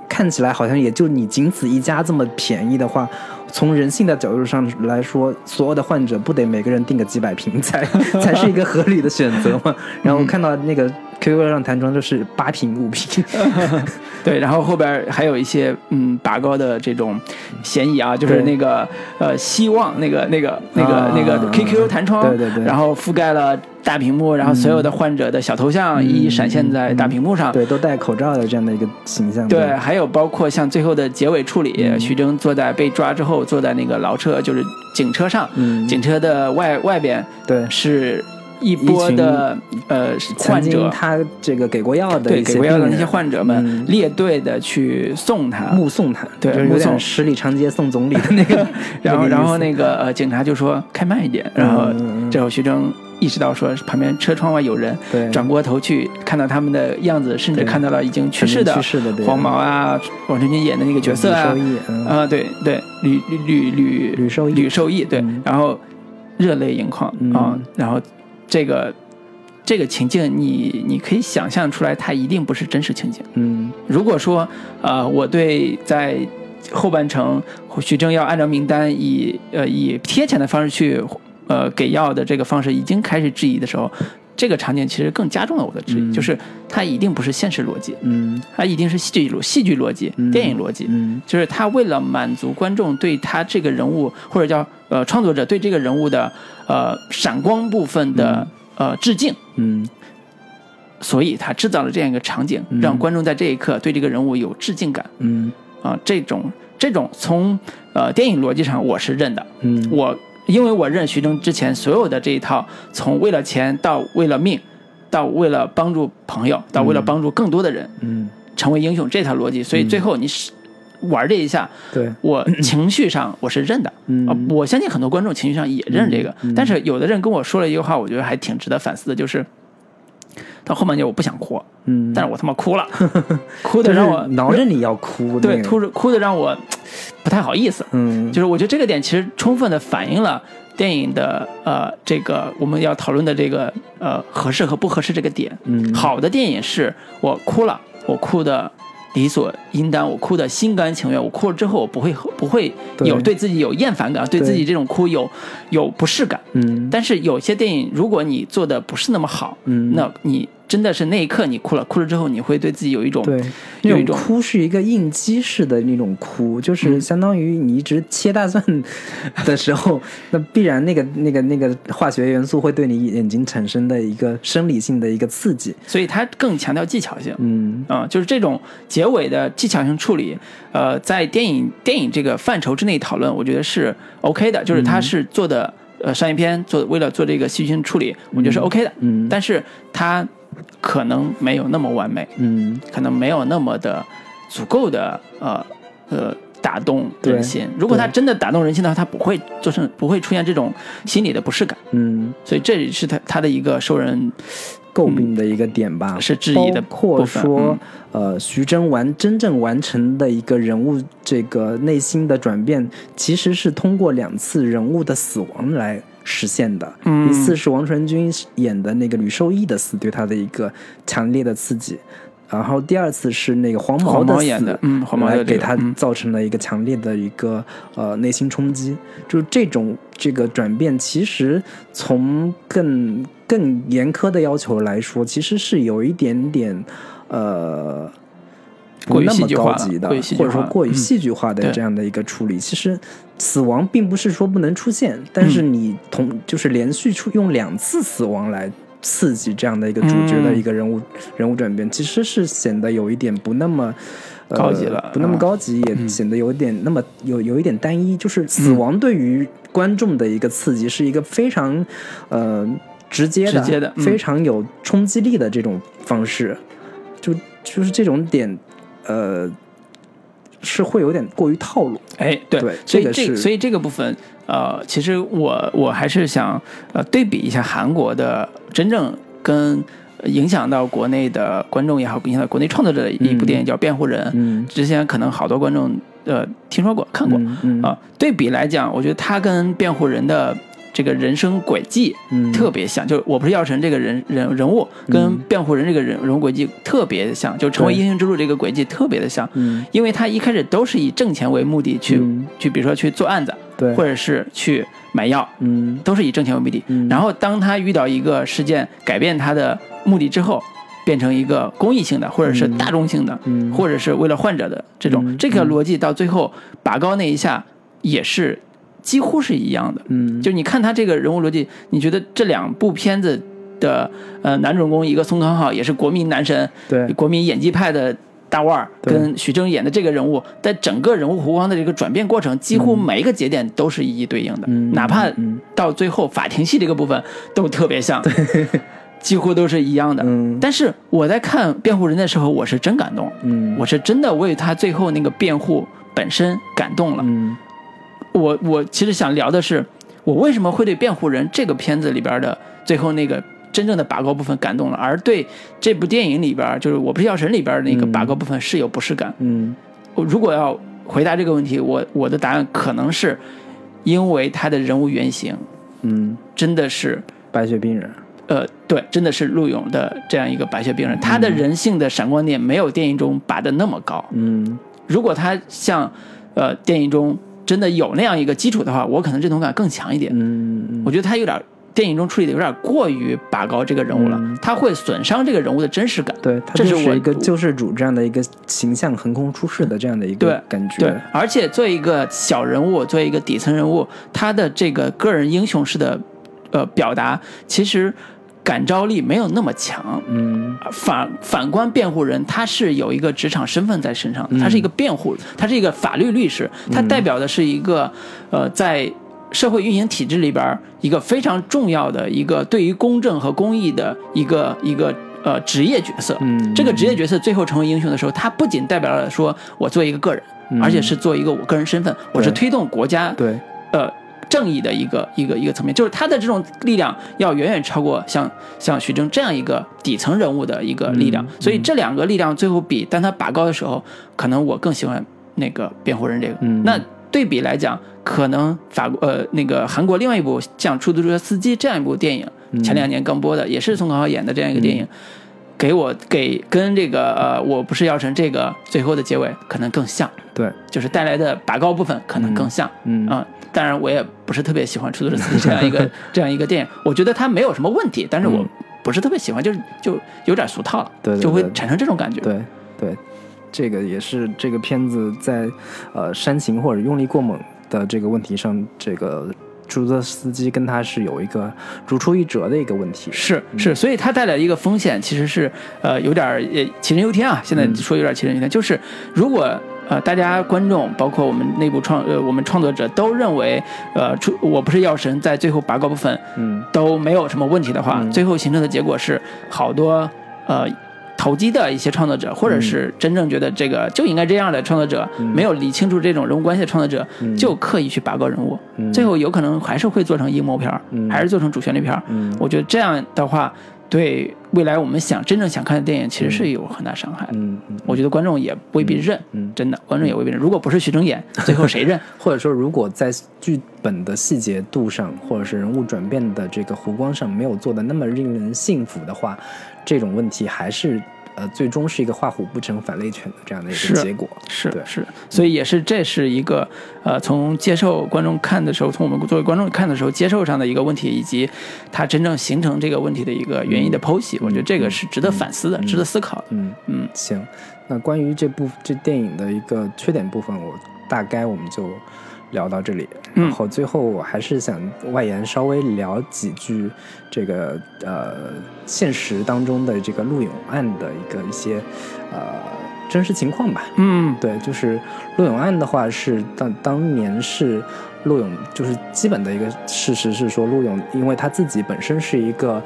看起来好像也就你仅此一家这么便宜的话。从人性的角度上来说，所有的患者不得每个人订个几百瓶才 才是一个合理的选择嘛？然后看到那个 QQ 上弹窗就是八瓶五瓶，对，然后后边还有一些嗯拔高的这种嫌疑啊，就是那个呃希望那个那个那个、啊。那个 QQ 弹窗，对对对。然后覆盖了大屏幕，然后所有的患者的小头像一一闪现在大屏幕上，对，都戴口罩的这样的一个形象。对，还有包括像最后的结尾处理，嗯。徐峥坐在被抓之后，坐在那个牢车，就是警车上，嗯。警车的外外边对。是一波的呃患者，他这个给过药的对给过药的那些患者们嗯列队的去送他，目送他，对有目送点十里长街送总理的 那个 然后然后那个呃警察就说开慢一点，然后嗯嗯嗯。这会儿徐峥意识到说旁边车窗外有人，对转过头去看到他们的样子，甚至看到了已经去世的去世的黄毛啊，王传君演的那个角色啊啊对对吕吕吕吕吕受益吕受益对嗯，然后热泪盈眶嗯。啊，然后这个这个情境你你可以想象出来，它一定不是真实情景。嗯如果说呃我对在后半程徐峥要按照名单以呃以贴钱的方式去呃给药的这个方式已经开始质疑的时候，这个场景其实更加重了我的质疑，嗯。就是它一定不是现实逻辑，嗯。它一定是戏剧逻戏剧逻辑、嗯。电影逻辑。嗯。就是他为了满足观众对他这个人物，或者叫呃创作者对这个人物的呃闪光部分的、呃致敬，嗯。所以他制造了这样一个场景，嗯让观众在这一刻对这个人物有致敬感。嗯。啊、这种这种从呃电影逻辑上我是认的，嗯，我因为我认徐峥之前所有的这一套，从为了钱到为了命，到为了帮助朋友，到为了帮助更多的人、嗯。成为英雄这套逻辑，所以最后你是玩这一下。对，我情绪上我是认的，嗯。啊，我相信很多观众情绪上也认这个，嗯。嗯。但是有的人跟我说了一句话，我觉得还挺值得反思的，就是到后半截我不想哭，嗯，但是我他妈哭了，哭就是的让我挠着你要哭，对，哭着哭的让我不太好意思，嗯。就是我觉得这个点其实充分的反映了电影的呃这个我们要讨论的这个呃合适和不合适这个点。嗯。好的电影是我哭了，我哭的理所应当，我哭的心甘情愿，我哭了之后我不会不会有对自己有厌烦感，对对自己这种哭有有不适感。嗯但是有些电影，如果你做的不是那么好，嗯那你真的是那一刻你哭了，哭了之后你会对自己有一种有一种种哭是一个应激式的那种哭，就是嗯。相当于你一直切大蒜的时候，那必然那个 那个那个化学元素会对你眼睛产生的一个生理性的一个刺激。所以它更强调技巧性。嗯。啊、就是这种结尾的技巧性处理，呃，在电影电影这个范畴之内讨论，我觉得是 OK 的，就是它是做的、呃商业片做为了做这个戏剧性处理，我觉得是 OK 的，嗯。但是它可能没有那么完美，嗯。可能没有那么的足够的呃呃打动人心。如果他真的打动人心的话，他不会做成不会出现这种心理的不适感，嗯，所以这也是他他的一个受人诟病的一个点吧，是质疑的包括部分说嗯，呃，徐峥完真正完成的一个人物这个内心的转变，其实是通过两次人物的死亡来实现的。嗯一次是王传君演的那个吕受益的死对他的一个强烈的刺激。然后第二次是那个黄毛的死，演的嗯黄毛给他嗯造成了一个强烈的一个呃内心冲击。就是这种这个转变，其实从更更严苛的要求来说，其实是有一点点呃。不过于那么戏剧化了高级的，或者说过于戏剧化的这样的一个处理，其实死亡并不是说不能出现，但是嗯。你同就是连续出用两次死亡来刺激这样的一个主角的嗯。一个人物、人物转变，其实是显得有一点不那么。呃高级了不那么嗯。高级，也显得有点那么有有一点单一。就是死亡对于观众的一个刺激，是一个非常呃直接的、直接的嗯。非常有冲击力的这种方式。就就是这种点，呃，是会有点过于套路。哎，对，对所以这个所以这个部分，呃，其实我我还是想呃对比一下韩国的真正跟影响到国内的观众也好，影响到国内创作者的一部电影叫《辩护人》，嗯之前可能好多观众呃听说过看过啊、嗯嗯对比来讲，我觉得他跟《辩护人》的这个人生轨迹嗯。特别像，就我不是药神这个人人人物跟辩护人这个人人物轨迹特别像，就成为英雄之路这个轨迹特别的像，嗯。因为他一开始都是以挣钱为目的去、嗯。去，比如说去做案子，对，或者是去买药，嗯。都是以挣钱为目的。嗯。然后当他遇到一个事件改变他的目的之后，变成一个公益性的，或者是大众性的，嗯。或者是为了患者的这种，嗯。这个逻辑到最后拔高那一下也是几乎是一样的。嗯。就你看他这个人物逻辑，你觉得这两部片子的呃男主人公，一个宋康昊也是国民男神，对。国民演技派的大腕儿跟徐峥演的这个人物，在整个人物弧光的这个转变过程，几乎每一个节点都是一一对应的，嗯哪怕嗯。到最后法庭戏这个部分都特别像，对。几乎都是一样的。嗯。但是我在看辩护人的时候，我是真感动，嗯。我是真的为他最后那个辩护本身感动了。嗯我我其实想聊的是，我为什么会对辩护人这个片子里边的最后那个真正的拔高部分感动了，而对这部电影里边就是《我不是药神》里边那个拔高部分是有不适感。嗯我如果要回答这个问题，我我的答案可能是因为他的人物原型嗯，真的是。白血病人，呃，对，真的是陆勇的这样一个白血病人，他的人性的闪光点没有电影中拔的那么高。嗯如果他像呃电影中真的有那样一个基础的话，我可能认同感更强一点。嗯嗯我觉得他有点电影中处理的有点过于拔高这个人物了，嗯他会损伤这个人物的真实感。对，他这就是是我一个救世主这样的一个形象横空出世的这样的一个感觉，对，而且作为一个小人物，作为一个底层人物，他的这个个人英雄式的呃表达，其实感召力没有那么强。嗯。反反观辩护人，他是有一个职场身份在身上的，嗯。他是一个辩护，他是一个法律律师，他代表的是一个呃在社会运行体制里边一个非常重要的一个对于公正和公益的一个一个呃职业角色。嗯。这个职业角色最后成为英雄的时候，他不仅代表了说我作为一个个人，而且是作为一个我个人身份，我是推动国家对，呃正义的一个一个一个层面，就是他的这种力量要远远超过像像徐峥这样一个底层人物的一个力量，嗯所以这两个力量最后比，当他拔高的时候，可能我更喜欢那个辩护人这个。嗯。那对比来讲，可能法国呃那个韩国另外一部像出租车司机这样一部电影，嗯。前两年刚播的，也是宋康昊演的这样一个电影。给我给跟这个呃，我不是药神这个最后的结尾可能更像，对，就是带来的拔高部分可能更像，嗯。啊、当然我也不是特别喜欢出租车司机这样一个 这样一个电影，我觉得它没有什么问题，但是我嗯不是特别喜欢，就是就有点俗套了，对对对就会产生这种感觉。对对，这个也是这个片子在呃煽情或者用力过猛的这个问题上，这个出租车司机跟他是有一个如出一辙的一个问题。是是，所以它带来的一个风险其实是呃有点杞人忧天啊。现在说有点杞人忧天，就是如果呃大家观众包括我们内部创呃我们创作者都认为呃出我不是药神在最后拔高部分嗯都没有什么问题的话，嗯最后形成的结果是好多呃投机的一些创作者，或者是真正觉得这个就应该这样的创作者，没有理清楚这种人物关系的创作者，嗯就刻意去拔高人物，嗯最后有可能还是会做成阴谋片还是做成主旋律片我觉得这样的话，对未来我们想真正想看的电影，其实是有很大伤害嗯，我觉得观众也未必认，嗯真的，观众也未必认。如果不是徐峥演，最后谁认？或者说，如果在剧本的细节度上，或者是人物转变的这个弧光上没有做的那么令人信服的话，这种问题还是呃最终是一个画虎不成反类犬的这样的一个结果。对是是，所以也是这是一个呃，从接受观众看的时候，从我们作为观众看的时候接受上的一个问题，以及它真正形成这个问题的一个原因的剖析，我觉得这个是值得反思的，值得思考的。嗯嗯，行。那关于这部这电影的一个缺点部分，我大概我们就聊到这里。嗯然后最后我还是想外延稍微聊几句这个呃现实当中的这个陆勇案的一个一些呃真实情况吧。嗯对，就是陆勇案的话是当当年是陆勇，就是基本的一个事实是说，陆勇因为他自己本身是一个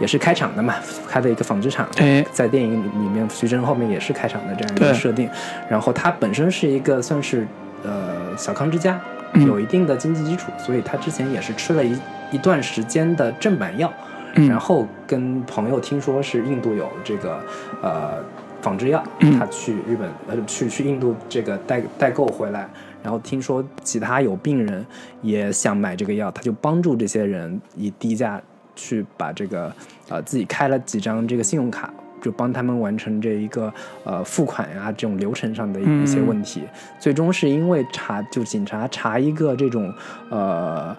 也是开场的嘛，开的一个纺织厂，哎在电影里里面，徐峥后面也是开场的这样一个设定，然后他本身是一个算是呃小康之家，嗯有一定的经济基础，所以他之前也是吃了一一段时间的正版药，嗯然后跟朋友听说是印度有这个呃仿制药，嗯他去日本呃去去印度这个代代购回来，然后听说其他有病人也想买这个药，他就帮助这些人以低价去把这个呃自己开了几张这个信用卡。就帮他们完成这一个呃付款呀、这种流程上的一一些问题，最终是因为查就警察查一个这种呃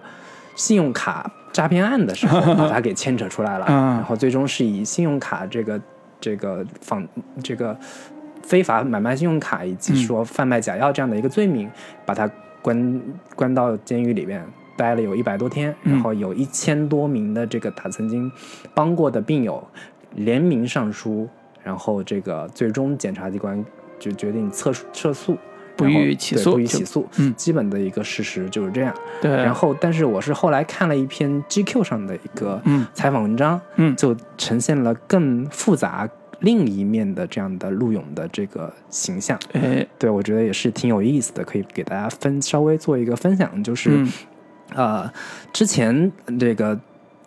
信用卡诈骗案的时候，把他给牵扯出来了，嗯。然后最终是以信用卡这个这个仿这个非法买卖信用卡以及说贩卖假药这样的一个罪名，把他关关到监狱里面。待了有一百多天，然后有一千多名的这个他曾经帮过的病友联名上书，然后这个最终检察机关就决定撤撤诉，不予起诉不予起诉。嗯基本的一个事实就是这样。对，然后，但是我是后来看了一篇 GQ 上的一个嗯采访文章，嗯就呈现了更复杂另一面的这样的陆勇的这个形象。哎对我觉得也是挺有意思的，可以给大家分稍微做一个分享，就是、嗯呃，之前这个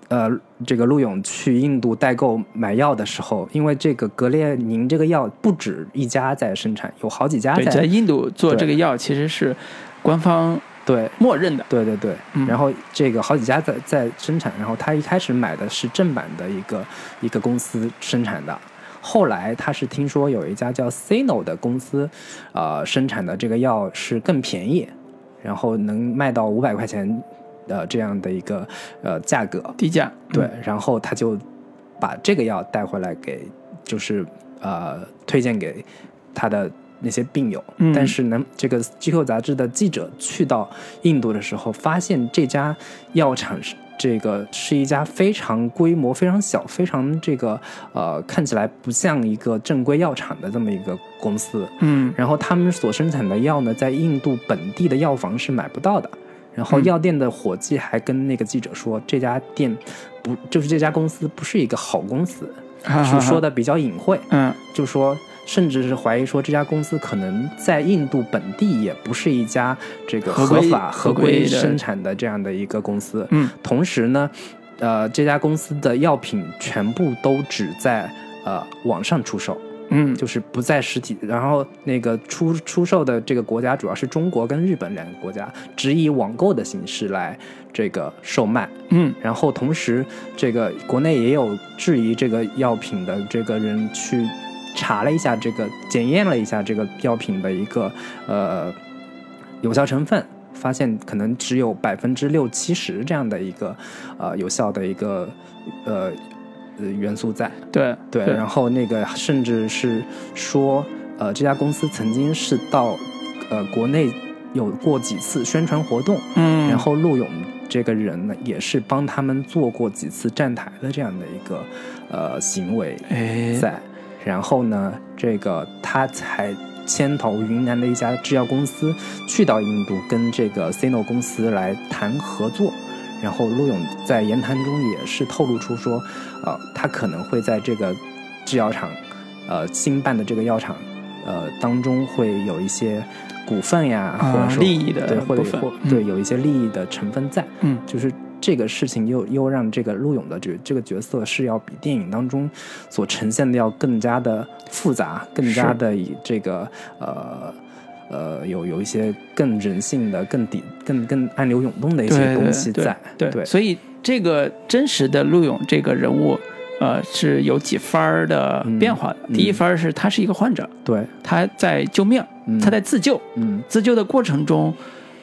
呃这个陆勇去印度代购买药的时候，因为这个格列宁这个药不止一家在生产，有好几家对，在在印度做这个药其实是官方对默认的。对对对，嗯然后这个好几家在在生产，然后他一开始买的是正版的一个一个公司生产的，后来他是听说有一家叫 Cino 的公司，呃，生产的这个药是更便宜，然后能卖到五百块钱的这样的一个呃价格，低价，对，然后他就把这个药带回来给，就是呃推荐给他的那些病友。嗯但是呢，这个 GQ 杂志的记者去到印度的时候，发现这家药厂是。这个是一家非常规模非常小、非常这个呃看起来不像一个正规药厂的这么一个公司，嗯然后他们所生产的药呢，在印度本地的药房是买不到的。然后药店的伙计还跟那个记者说，这家店不就是这家公司不是一个好公司，哈哈哈。是说的比较隐晦，嗯。就说甚至是怀疑说这家公司可能在印度本地也不是一家这个合法合规合规生产的这样的一个公司。嗯。同时呢，呃，这家公司的药品全部都只在呃网上出售。嗯，就是不在实体，然后那个出出售的这个国家主要是中国跟日本两个国家，只以网购的形式来这个售卖。嗯然后同时，这个国内也有质疑这个药品的这个人去查了一下这个检验了一下这个药品的一个呃有效成分，发现可能只有百分之六七十这样的一个呃有效的一个呃呃元素在。对对，然后那个甚至是说，呃，这家公司曾经是到呃国内有过几次宣传活动，嗯，然后陆勇这个人呢，也是帮他们做过几次站台的这样的一个呃行为哎在，然后呢，这个他才牵头云南的一家制药公司去到印度跟这个 Cino 公司来谈合作。然后陆勇在言谈中也是透露出说，呃，他可能会在这个制药厂，呃，新办的这个药厂，呃，当中会有一些股份呀，啊或者说利益的对，或者或嗯。对有一些利益的成分在。嗯。就是这个事情又又让这个陆勇的这这个角色是要比电影当中所呈现的要更加的复杂，更加的以这个呃呃有有一些更人性的、更底、更更暗流涌动的一些东西对在。对对所以这个真实的陆勇这个人物，呃，是有几番儿的变化的。嗯第一番儿是他是一个患者，对，他在救命，嗯他在自救，嗯自救的过程中。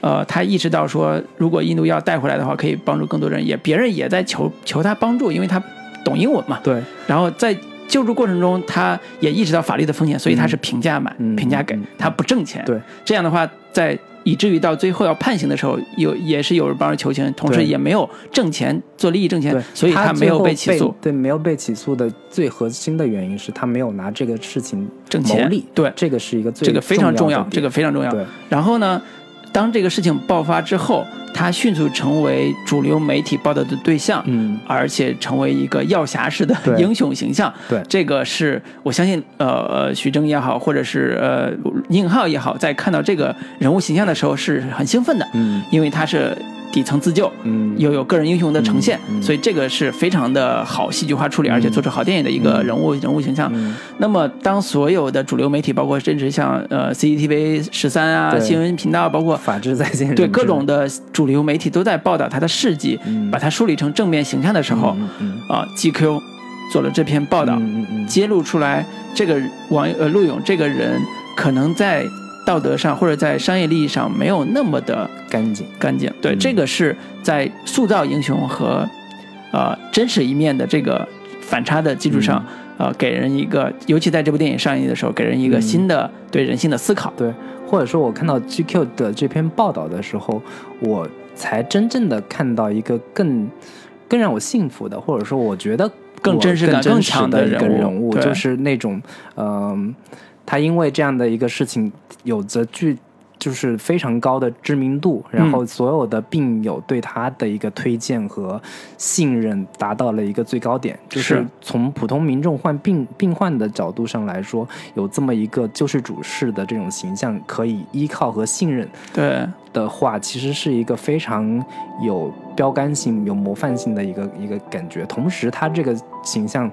呃，他意识到说，如果印度药带回来的话，可以帮助更多人，也别人也在求求他帮助，因为他懂英文嘛。对，然后在救助过程中，他也意识到法律的风险，所以他是平价买、嗯平价给他不挣钱。对，这样的话，在以至于到最后要判刑的时候，有也是有人帮着求情，同时也没有挣钱做利益挣钱对，，所以他没有被起诉。对，没有被起诉的最核心的原因是他没有拿这个事情挣钱。对。这个是一个最这个非常重要，这个非常重要。对，然后呢，当这个事情爆发之后，他迅速成为主流媒体报道的对象，嗯，而且成为一个药侠式的英雄形象。对这个是我相信，呃呃，徐峥也好，或者是呃宁浩也好，在看到这个人物形象的时候是很兴奋的，嗯因为他是底层自救，嗯，又有个人英雄的呈现，所以这个是非常的好戏剧化处理，而且做出好电影的一个人物、人物形象。嗯那么，当所有的主流媒体，包括甚至像呃 CCTV 十三啊、新闻频道，包括法治在线，对各种的主流媒体都在报道他的事迹，嗯。把他梳理成正面形象的时候，啊，GQ 做了这篇报道，嗯嗯嗯。揭露出来这个王呃陆勇这个人可能在道德上或者在商业利益上没有那么的干净，干净。对，嗯这个是在塑造英雄和呃真实一面的这个反差的基础上，嗯呃，给人一个，尤其在这部电影上映的时候，给人一个嗯新的对人性的思考。对，或者说我看到 GQ 的这篇报道的时候，我才真正的看到一个更更让我幸福的，或者说我觉得更真实感更强的一个人物人物，就是那种嗯。他因为这样的一个事情有着巨。就是非常高的知名度，然后所有的病友对他的一个推荐和信任达到了一个最高点。就是是从普通民众患病病患的角度上来说，有这么一个救世主式的这种形象可以依靠和信任对，的话，其实是一个非常有标杆性、有模范性的一个一个感觉。同时，他这个形象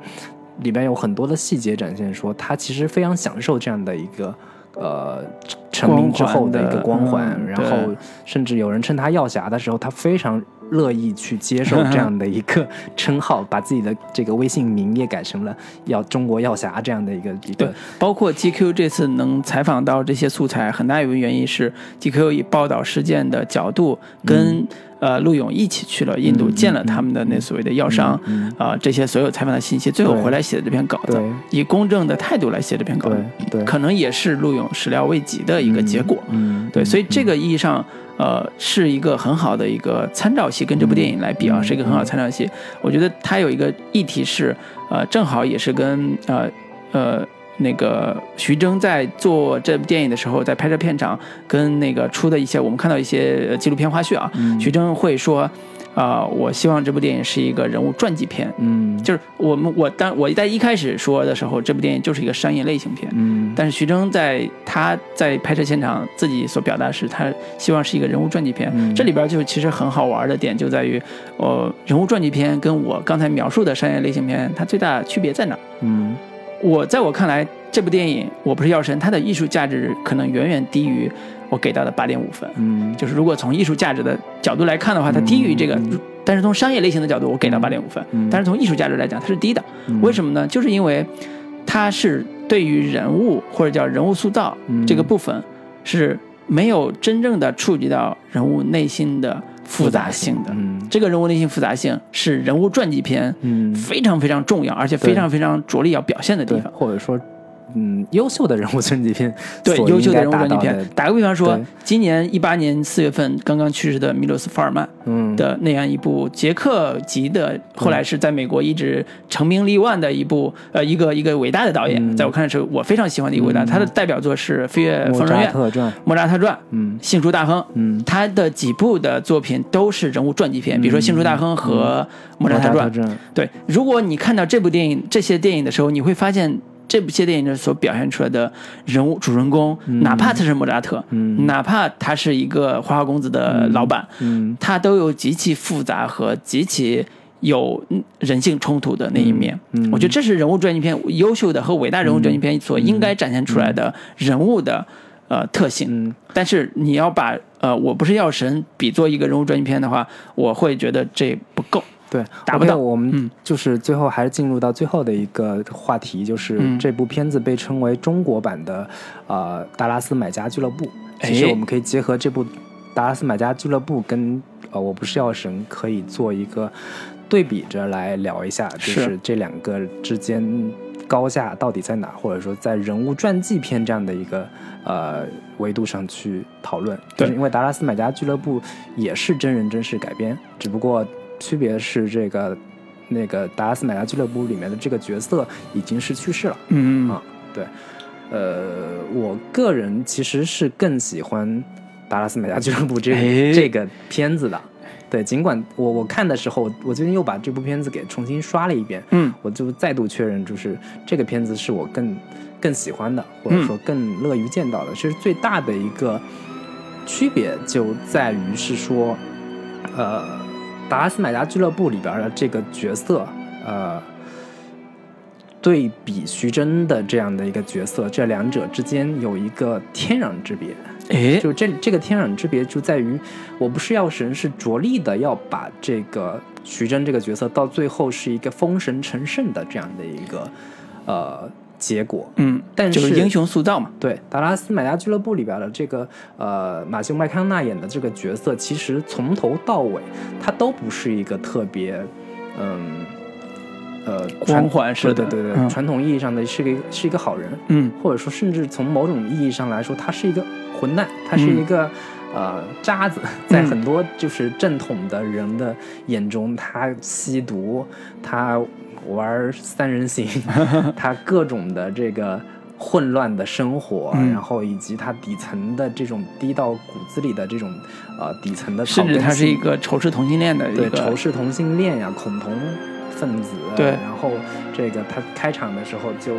里边有很多的细节展现说，他其实非常享受这样的一个呃成名之后的一个光环，然后嗯甚至有人称他药侠的时候，他非常。乐意去接受这样的一个 称号，把自己的这个微信名也改成了“药中国药侠”这样的一个一对个，包括 GQ 这次能采访到这些素材，很大一部分原因是 GQ 以报道事件的角度跟、呃陆勇一起去了印度，嗯见了他们的那所谓的药商，嗯啊、这些所有采访的信息，最后回来写的这篇稿子，以公正的态度来写这篇稿子，可能也是陆勇始料未及的一个结果。嗯，对，所以这个个意义上，呃，是一个很好的一个参照系，跟这部电影来比啊，嗯是一个很好的参照系。我觉得它有一个议题是，呃，正好也是跟呃呃那个徐峥在做这部电影的时候，在拍摄片场跟那个出的一些，我们看到一些呃纪录片花絮啊，嗯徐峥会说，啊、我希望这部电影是一个人物传记片。嗯就是我们我当我在一开始说的时候，这部电影就是一个商业类型片，嗯但是徐峥在他在拍摄现场自己所表达是，他希望是一个人物传记片。嗯这里边就其实很好玩的点就在于，呃，人物传记片跟我刚才描述的商业类型片，它最大的区别在哪？嗯我在我看来，这部电影《我不是药神》，它的艺术价值可能远远低于我给到的八点五分。嗯就是如果从艺术价值的角度来看的话，它低于这个。嗯但是从商业类型的角度，我给到八点五分。嗯但是从艺术价值来讲，它是低的。嗯为什么呢？就是因为它是对于人物或者叫人物塑造嗯这个部分是没有真正的触及到人物内心的复杂性的。嗯这个人物内心复杂性是人物传记片嗯非常非常重要，而且非常非常着力要表现的地，方。或者说嗯优秀的人物传记片，对，优秀的人物传记片。打个比方说，今年一八年四月份刚刚去世的米洛斯·福尔曼，嗯的那样一部捷克籍的，后来是在美国一直成名立万的一部呃一个一个伟大的导演，嗯在我看来是我非常喜欢的一个伟大。他的代表作是《飞越疯人院》《莫扎特传》《嗯幸福大亨》。嗯，他的几部的作品都是人物传记片，比如说《幸福大亨》和《莫扎特》。传，对，如果你看到这部电影、这些电影的时候，你会发现这部些电影所表现出来的人物主人公，哪怕他是莫扎特，嗯。哪怕他是一个花花公子的老板，嗯。他都有极其复杂和极其有人性冲突的那一面。嗯。嗯。我觉得这是人物传记片优秀的和伟大人物传记片所应该展现出来的人物的、呃特性。嗯。但是你要把呃我不是药神比作一个人物传记片的话，我会觉得这不够。对，达不到我们嗯就是最后还是进入到最后的一个话题，就是嗯这部片子被称为中国版的呃《达拉斯买家俱乐部》。其实哎我们可以结合这部《达拉斯买家俱乐部》跟呃《我不是药神》可以做一个对比着来聊一下，就是是这两个之间高下到底在哪，或者说在人物传记片这样的一个呃维度上去讨论。对就是因为《达拉斯买家俱乐部》也是真人真事改编，只不过区别是这个那个《达拉斯买家俱乐部》里面的这个角色已经是去世了。嗯啊对，呃，我个人其实是更喜欢《达拉斯买家俱乐部这》哎这个片子的。对，尽管我我看的时候，我最近又把这部片子给重新刷了一遍，嗯我就再度确认，就是这个片子是我更更喜欢的，或者说更乐于见到的。其实最大的一个区别就在于是说，呃，达拉斯买家俱乐部里边的这个角色，呃，对比徐峥的这样的一个角色，这两者之间有一个天壤之别。哎，就这这个天壤之别就在于，我不是药神是着力的要把这个徐峥这个角色到最后是一个封神成圣的这样的一个呃结果。嗯，但就是英雄塑造嘛。对，达拉斯买家俱乐部里边的这个呃马修麦康纳演的这个角色，其实从头到尾他都不是一个特别嗯呃传光环式的对对对传统意义上的是个是一个好人，嗯。或者说甚至从某种意义上来说，他是一个混蛋，他是一个、呃渣子，在嗯。很多就是正统的人的眼中，他吸毒，他玩三人行，他各种的这个混乱的生活，嗯。然后以及他底层的这种低到骨子里的这种呃底层的草甚至他是一个仇视同性恋的一对个仇视同性恋呀、恐同分子，对。然后这个他开场的时候就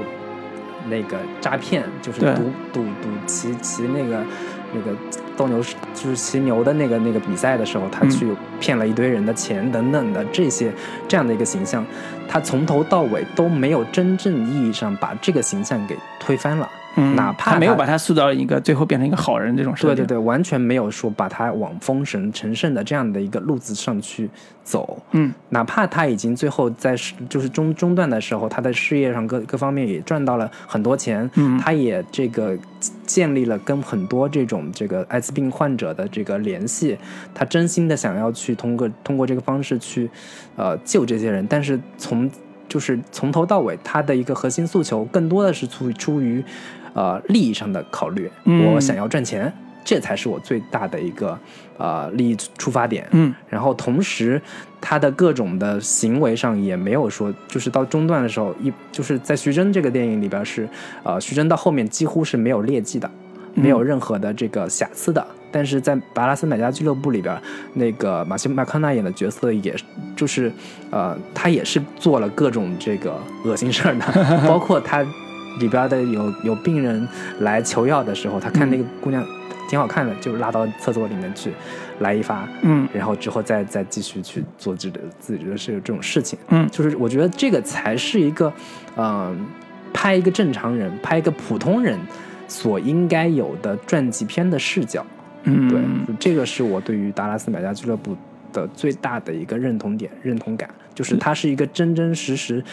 那个诈骗，就是赌赌赌骑骑那个那个斗牛士，就是骑牛的那个那个比赛的时候，他嗯去骗了一堆人的钱等等的这些这样的一个形象，他从头到尾都没有真正意义上把这个形象给推翻了。嗯，哪怕他没有把他塑造一个最后变成一个好人这种设定。对对对，完全没有说把他往封神成圣的这样的一个路子上去走。嗯，哪怕他已经最后在就是中中段的时候，他在事业上各各方面也赚到了很多钱，嗯他也这个建立了跟很多这种这个艾滋病患者的这个联系，他真心的想要去通过通过这个方式去呃救这些人，但是从就是从头到尾，他的一个核心诉求更多的是出出于呃利益上的考虑，嗯我想要赚钱，这才是我最大的一个呃利益出发点。嗯然后同时，他的各种的行为上也没有说，就是到中段的时候，一就是在徐峥这个电影里边是，呃，徐峥到后面几乎是没有劣迹的，没有任何的这个瑕疵的。但是在《达拉斯买家俱乐部》里边，那个马西麦康纳演的角色也就是，呃，他也是做了各种这个恶心事儿的，包括他里边的有有病人来求药的时候，他看那个姑娘挺好看的，就拉到厕所里面去来一发，嗯。然后之后再再继续去做自己的自己的事这种事情，嗯。就是我觉得这个才是一个，嗯、拍一个正常人，拍一个普通人所应该有的传记片的视角。嗯，对，这个是我对于达拉斯买家俱乐部的最大的一个认同点、认同感，就是它是一个真真实实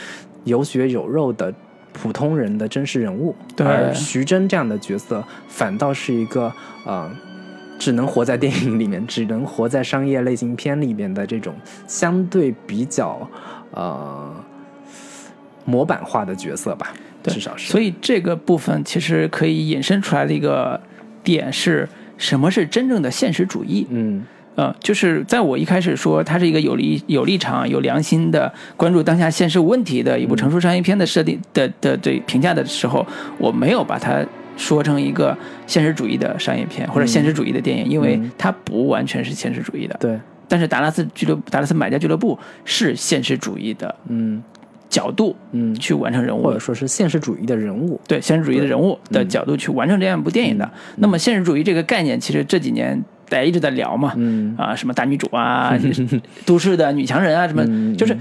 有血有肉的普通人的真实人物，而徐峥这样的角色反倒是一个呃。只能活在电影里面，只能活在商业类型片里面的这种相对比较呃模板化的角色吧，至少是。所以这个部分其实可以引申出来的一个点是什么是真正的现实主义？嗯呃，就是在我一开始说它是一个有立有立场、有良心的关注当下现实问题的一部成熟商业片的设定的的对评价的时候，我没有把它说成一个现实主义的商业片或者现实主义的电影，因为嗯。它不完全是现实主义的。对，但是达拉斯俱乐部、达拉斯买家俱乐部是现实主义的嗯。角度嗯，去完成人物或者说是现实主义的人物。对现实主义的人物的角度去完成这样一部电影的。那么现实主义这个概念，其实这几年大家一直在聊嘛，嗯。啊，什么大女主啊，都市的女强人啊，什么，嗯就是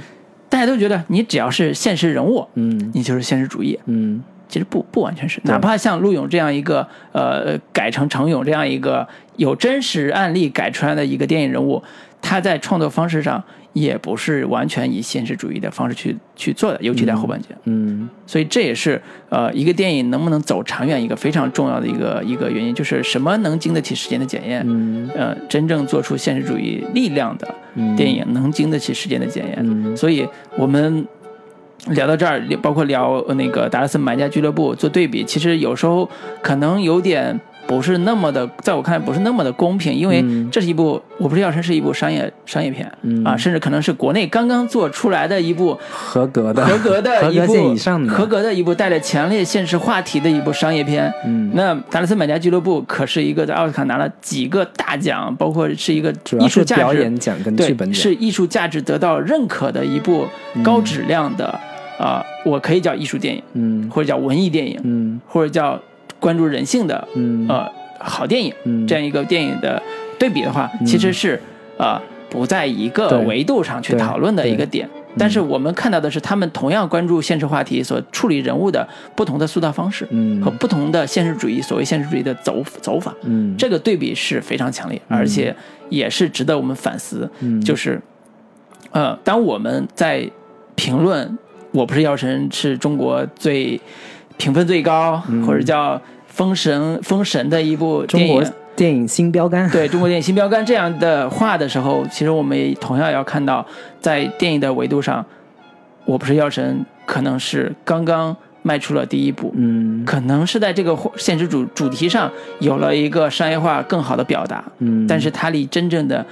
大家都觉得你只要是现实人物，嗯。你就是现实主义。嗯。其实不不完全是，哪怕像陆勇这样一个呃改成程勇这样一个有真实案例改出来的一个电影人物，他在创作方式上也不是完全以现实主义的方式去去做的，尤其在后半截。嗯所以这也是呃一个电影能不能走长远一个非常重要的一个一个原因，就是什么能经得起时间的检验。嗯呃，真正做出现实主义力量的嗯电影能经得起时间的检验。嗯所以我们聊到这儿，包括聊呃那个达拉斯买家俱乐部做对比，其实有时候可能有点不是那么的，在我看来不是那么的公平，因为嗯。这是一部我不是药神是一部商业商业片、嗯。啊，甚至可能是国内刚刚做出来的一部合格的合格的合格一部线以上的。合格的一部带着强烈现实话题的一部商业片。嗯。那达拉斯买家俱乐部可是一个在奥斯卡拿了几个大奖，包括是一个艺术价值表演奖跟剧对，本奖。是艺术价值得到认可的一部高质量的啊、我可以叫艺术电影，嗯。或者叫文艺电影，嗯。或者叫关注人性的嗯。呃好电影，嗯。这样一个电影的对比的话，其实是呃不在一个维度上去讨论的一个点。但是我们看到的是，他们同样关注现实话题所处理人物的不同的塑造方式，嗯。和不同的现实主义所谓现实主义的走走法，嗯。这个对比是非常强烈，而且也是值得我们反思。嗯。就是，呃，当我们在评论《我不是药神》是中国最评分最高，或者叫封神封神的一部电影中国，电影。新标杆。对中国电影新标杆这样的话的时候，其实我们也同样要看到，在电影的维度上，《我不是药神》可能是刚刚迈出了第一步。嗯。可能是在这个现实主主题上有了一个商业化更好的表达，嗯。但是它离真正的，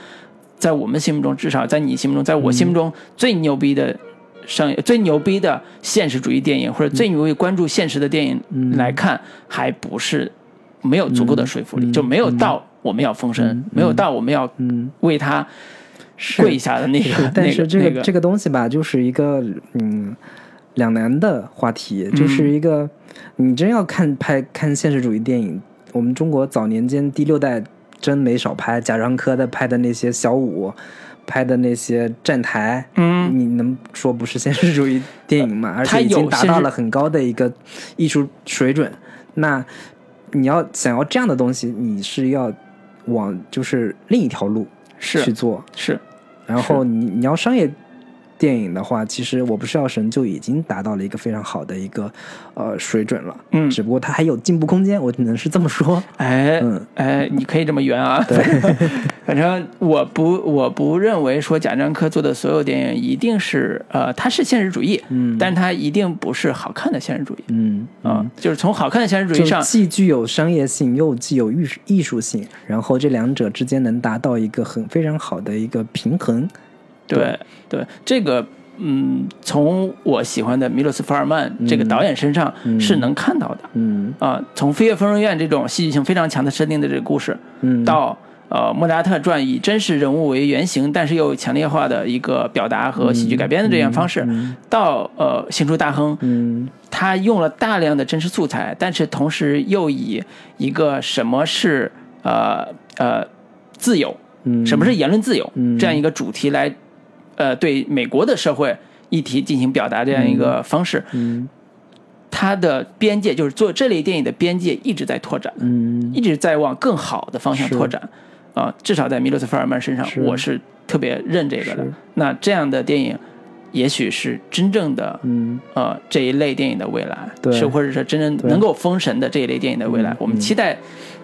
在我们心目中，至少在你心目中，在我心目中最牛逼的商业最牛逼的现实主义电影，或者最牛逼关注现实的电影来看，还不是没有足够的说服力，就没有到我们要封神，没有到我们要嗯，为他跪下的那个是，但是这个这个东西吧，就是一个嗯两难的话题，就是一个、你真要看拍看现实主义电影，我们中国早年间第六代真没少拍贾樟柯的拍的那些小五。拍的那些站台，嗯，你能说不是现实主义电影吗？而且已经达到了很高的一个艺术水准。那你要想要这样的东西，你是要往就是另一条路是去做。是，然后你你要商业电影的话，其实《我不是药神》就已经达到了一个非常好的一个呃水准了。嗯只不过它还有进步空间，我只能是这么说。哎，嗯哎，你可以这么圆啊。反正我不我不认为说贾樟柯做的所有电影一定是呃，他是现实主义，嗯。但他一定不是好看的现实主义。嗯啊、就是从好看的现实主义上，既具有商业性，又既有艺术艺术性，然后这两者之间能达到一个很非常好的一个平衡。对对，这个嗯，从我喜欢的米洛斯福尔曼这个导演身上是能看到的。嗯。啊、从《飞越疯人院》这种戏剧性非常强的设定的这个故事，嗯，到呃莫扎特传以真实人物为原型，但是又有强烈化的一个表达和喜剧改编的这样方式，到呃星出大亨，嗯。他用了大量的真实素材，但是同时又以一个什么是呃呃自由，嗯，什么是言论自由、嗯。这样一个主题来呃对美国的社会议题进行表达这样一个方式，嗯。它的边界就是做这类电影的边界一直在拓展。嗯一直在往更好的方向拓展，啊，至少在米洛斯菲尔曼身上，是我是特别认这个的。那这样的电影，也许是真正的嗯呃这一类电影的未来，对是或者是真正能够封神的这一类电影的未来嗯。我们期待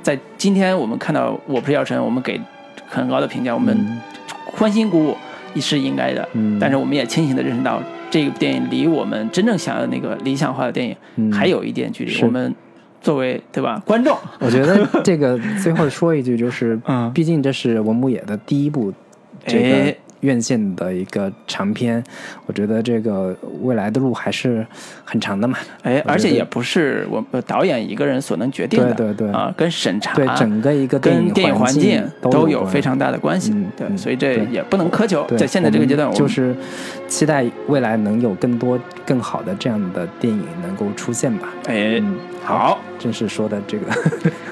在今天我们看到《我不是药神》，我们给很高的评价，我们嗯欢欣鼓舞是应该的。嗯但是我们也清醒的认识到，这个电影离我们真正想要的那个理想化的电影嗯还有一点距离。我们作为对吧？观众，我觉得这个最后说一句，就是，嗯。毕竟这是文牧野的第一部这哎个院线的一个长片，我觉得这个未来的路还是很长的嘛。哎，而且也不是我呃导演一个人所能决定的，对对对啊，跟审查、对整个一个跟电影环境境都有非常大的关系。嗯对，嗯所以这也不能苛求，对在现在这个阶段，就是期待未来能有更多更好的这样的电影能够出现吧。哎，嗯，好，真是说的这个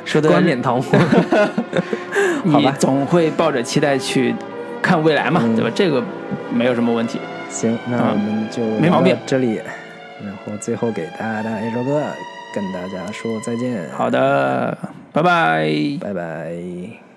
说的 冠冕堂皇。好你吧总会抱着期待去看未来嘛，嗯对吧？这个没有什么问题。行，那啊我们就没毛病这里，然后最后给大家一首歌，跟大家说再见。好的，拜拜。拜拜。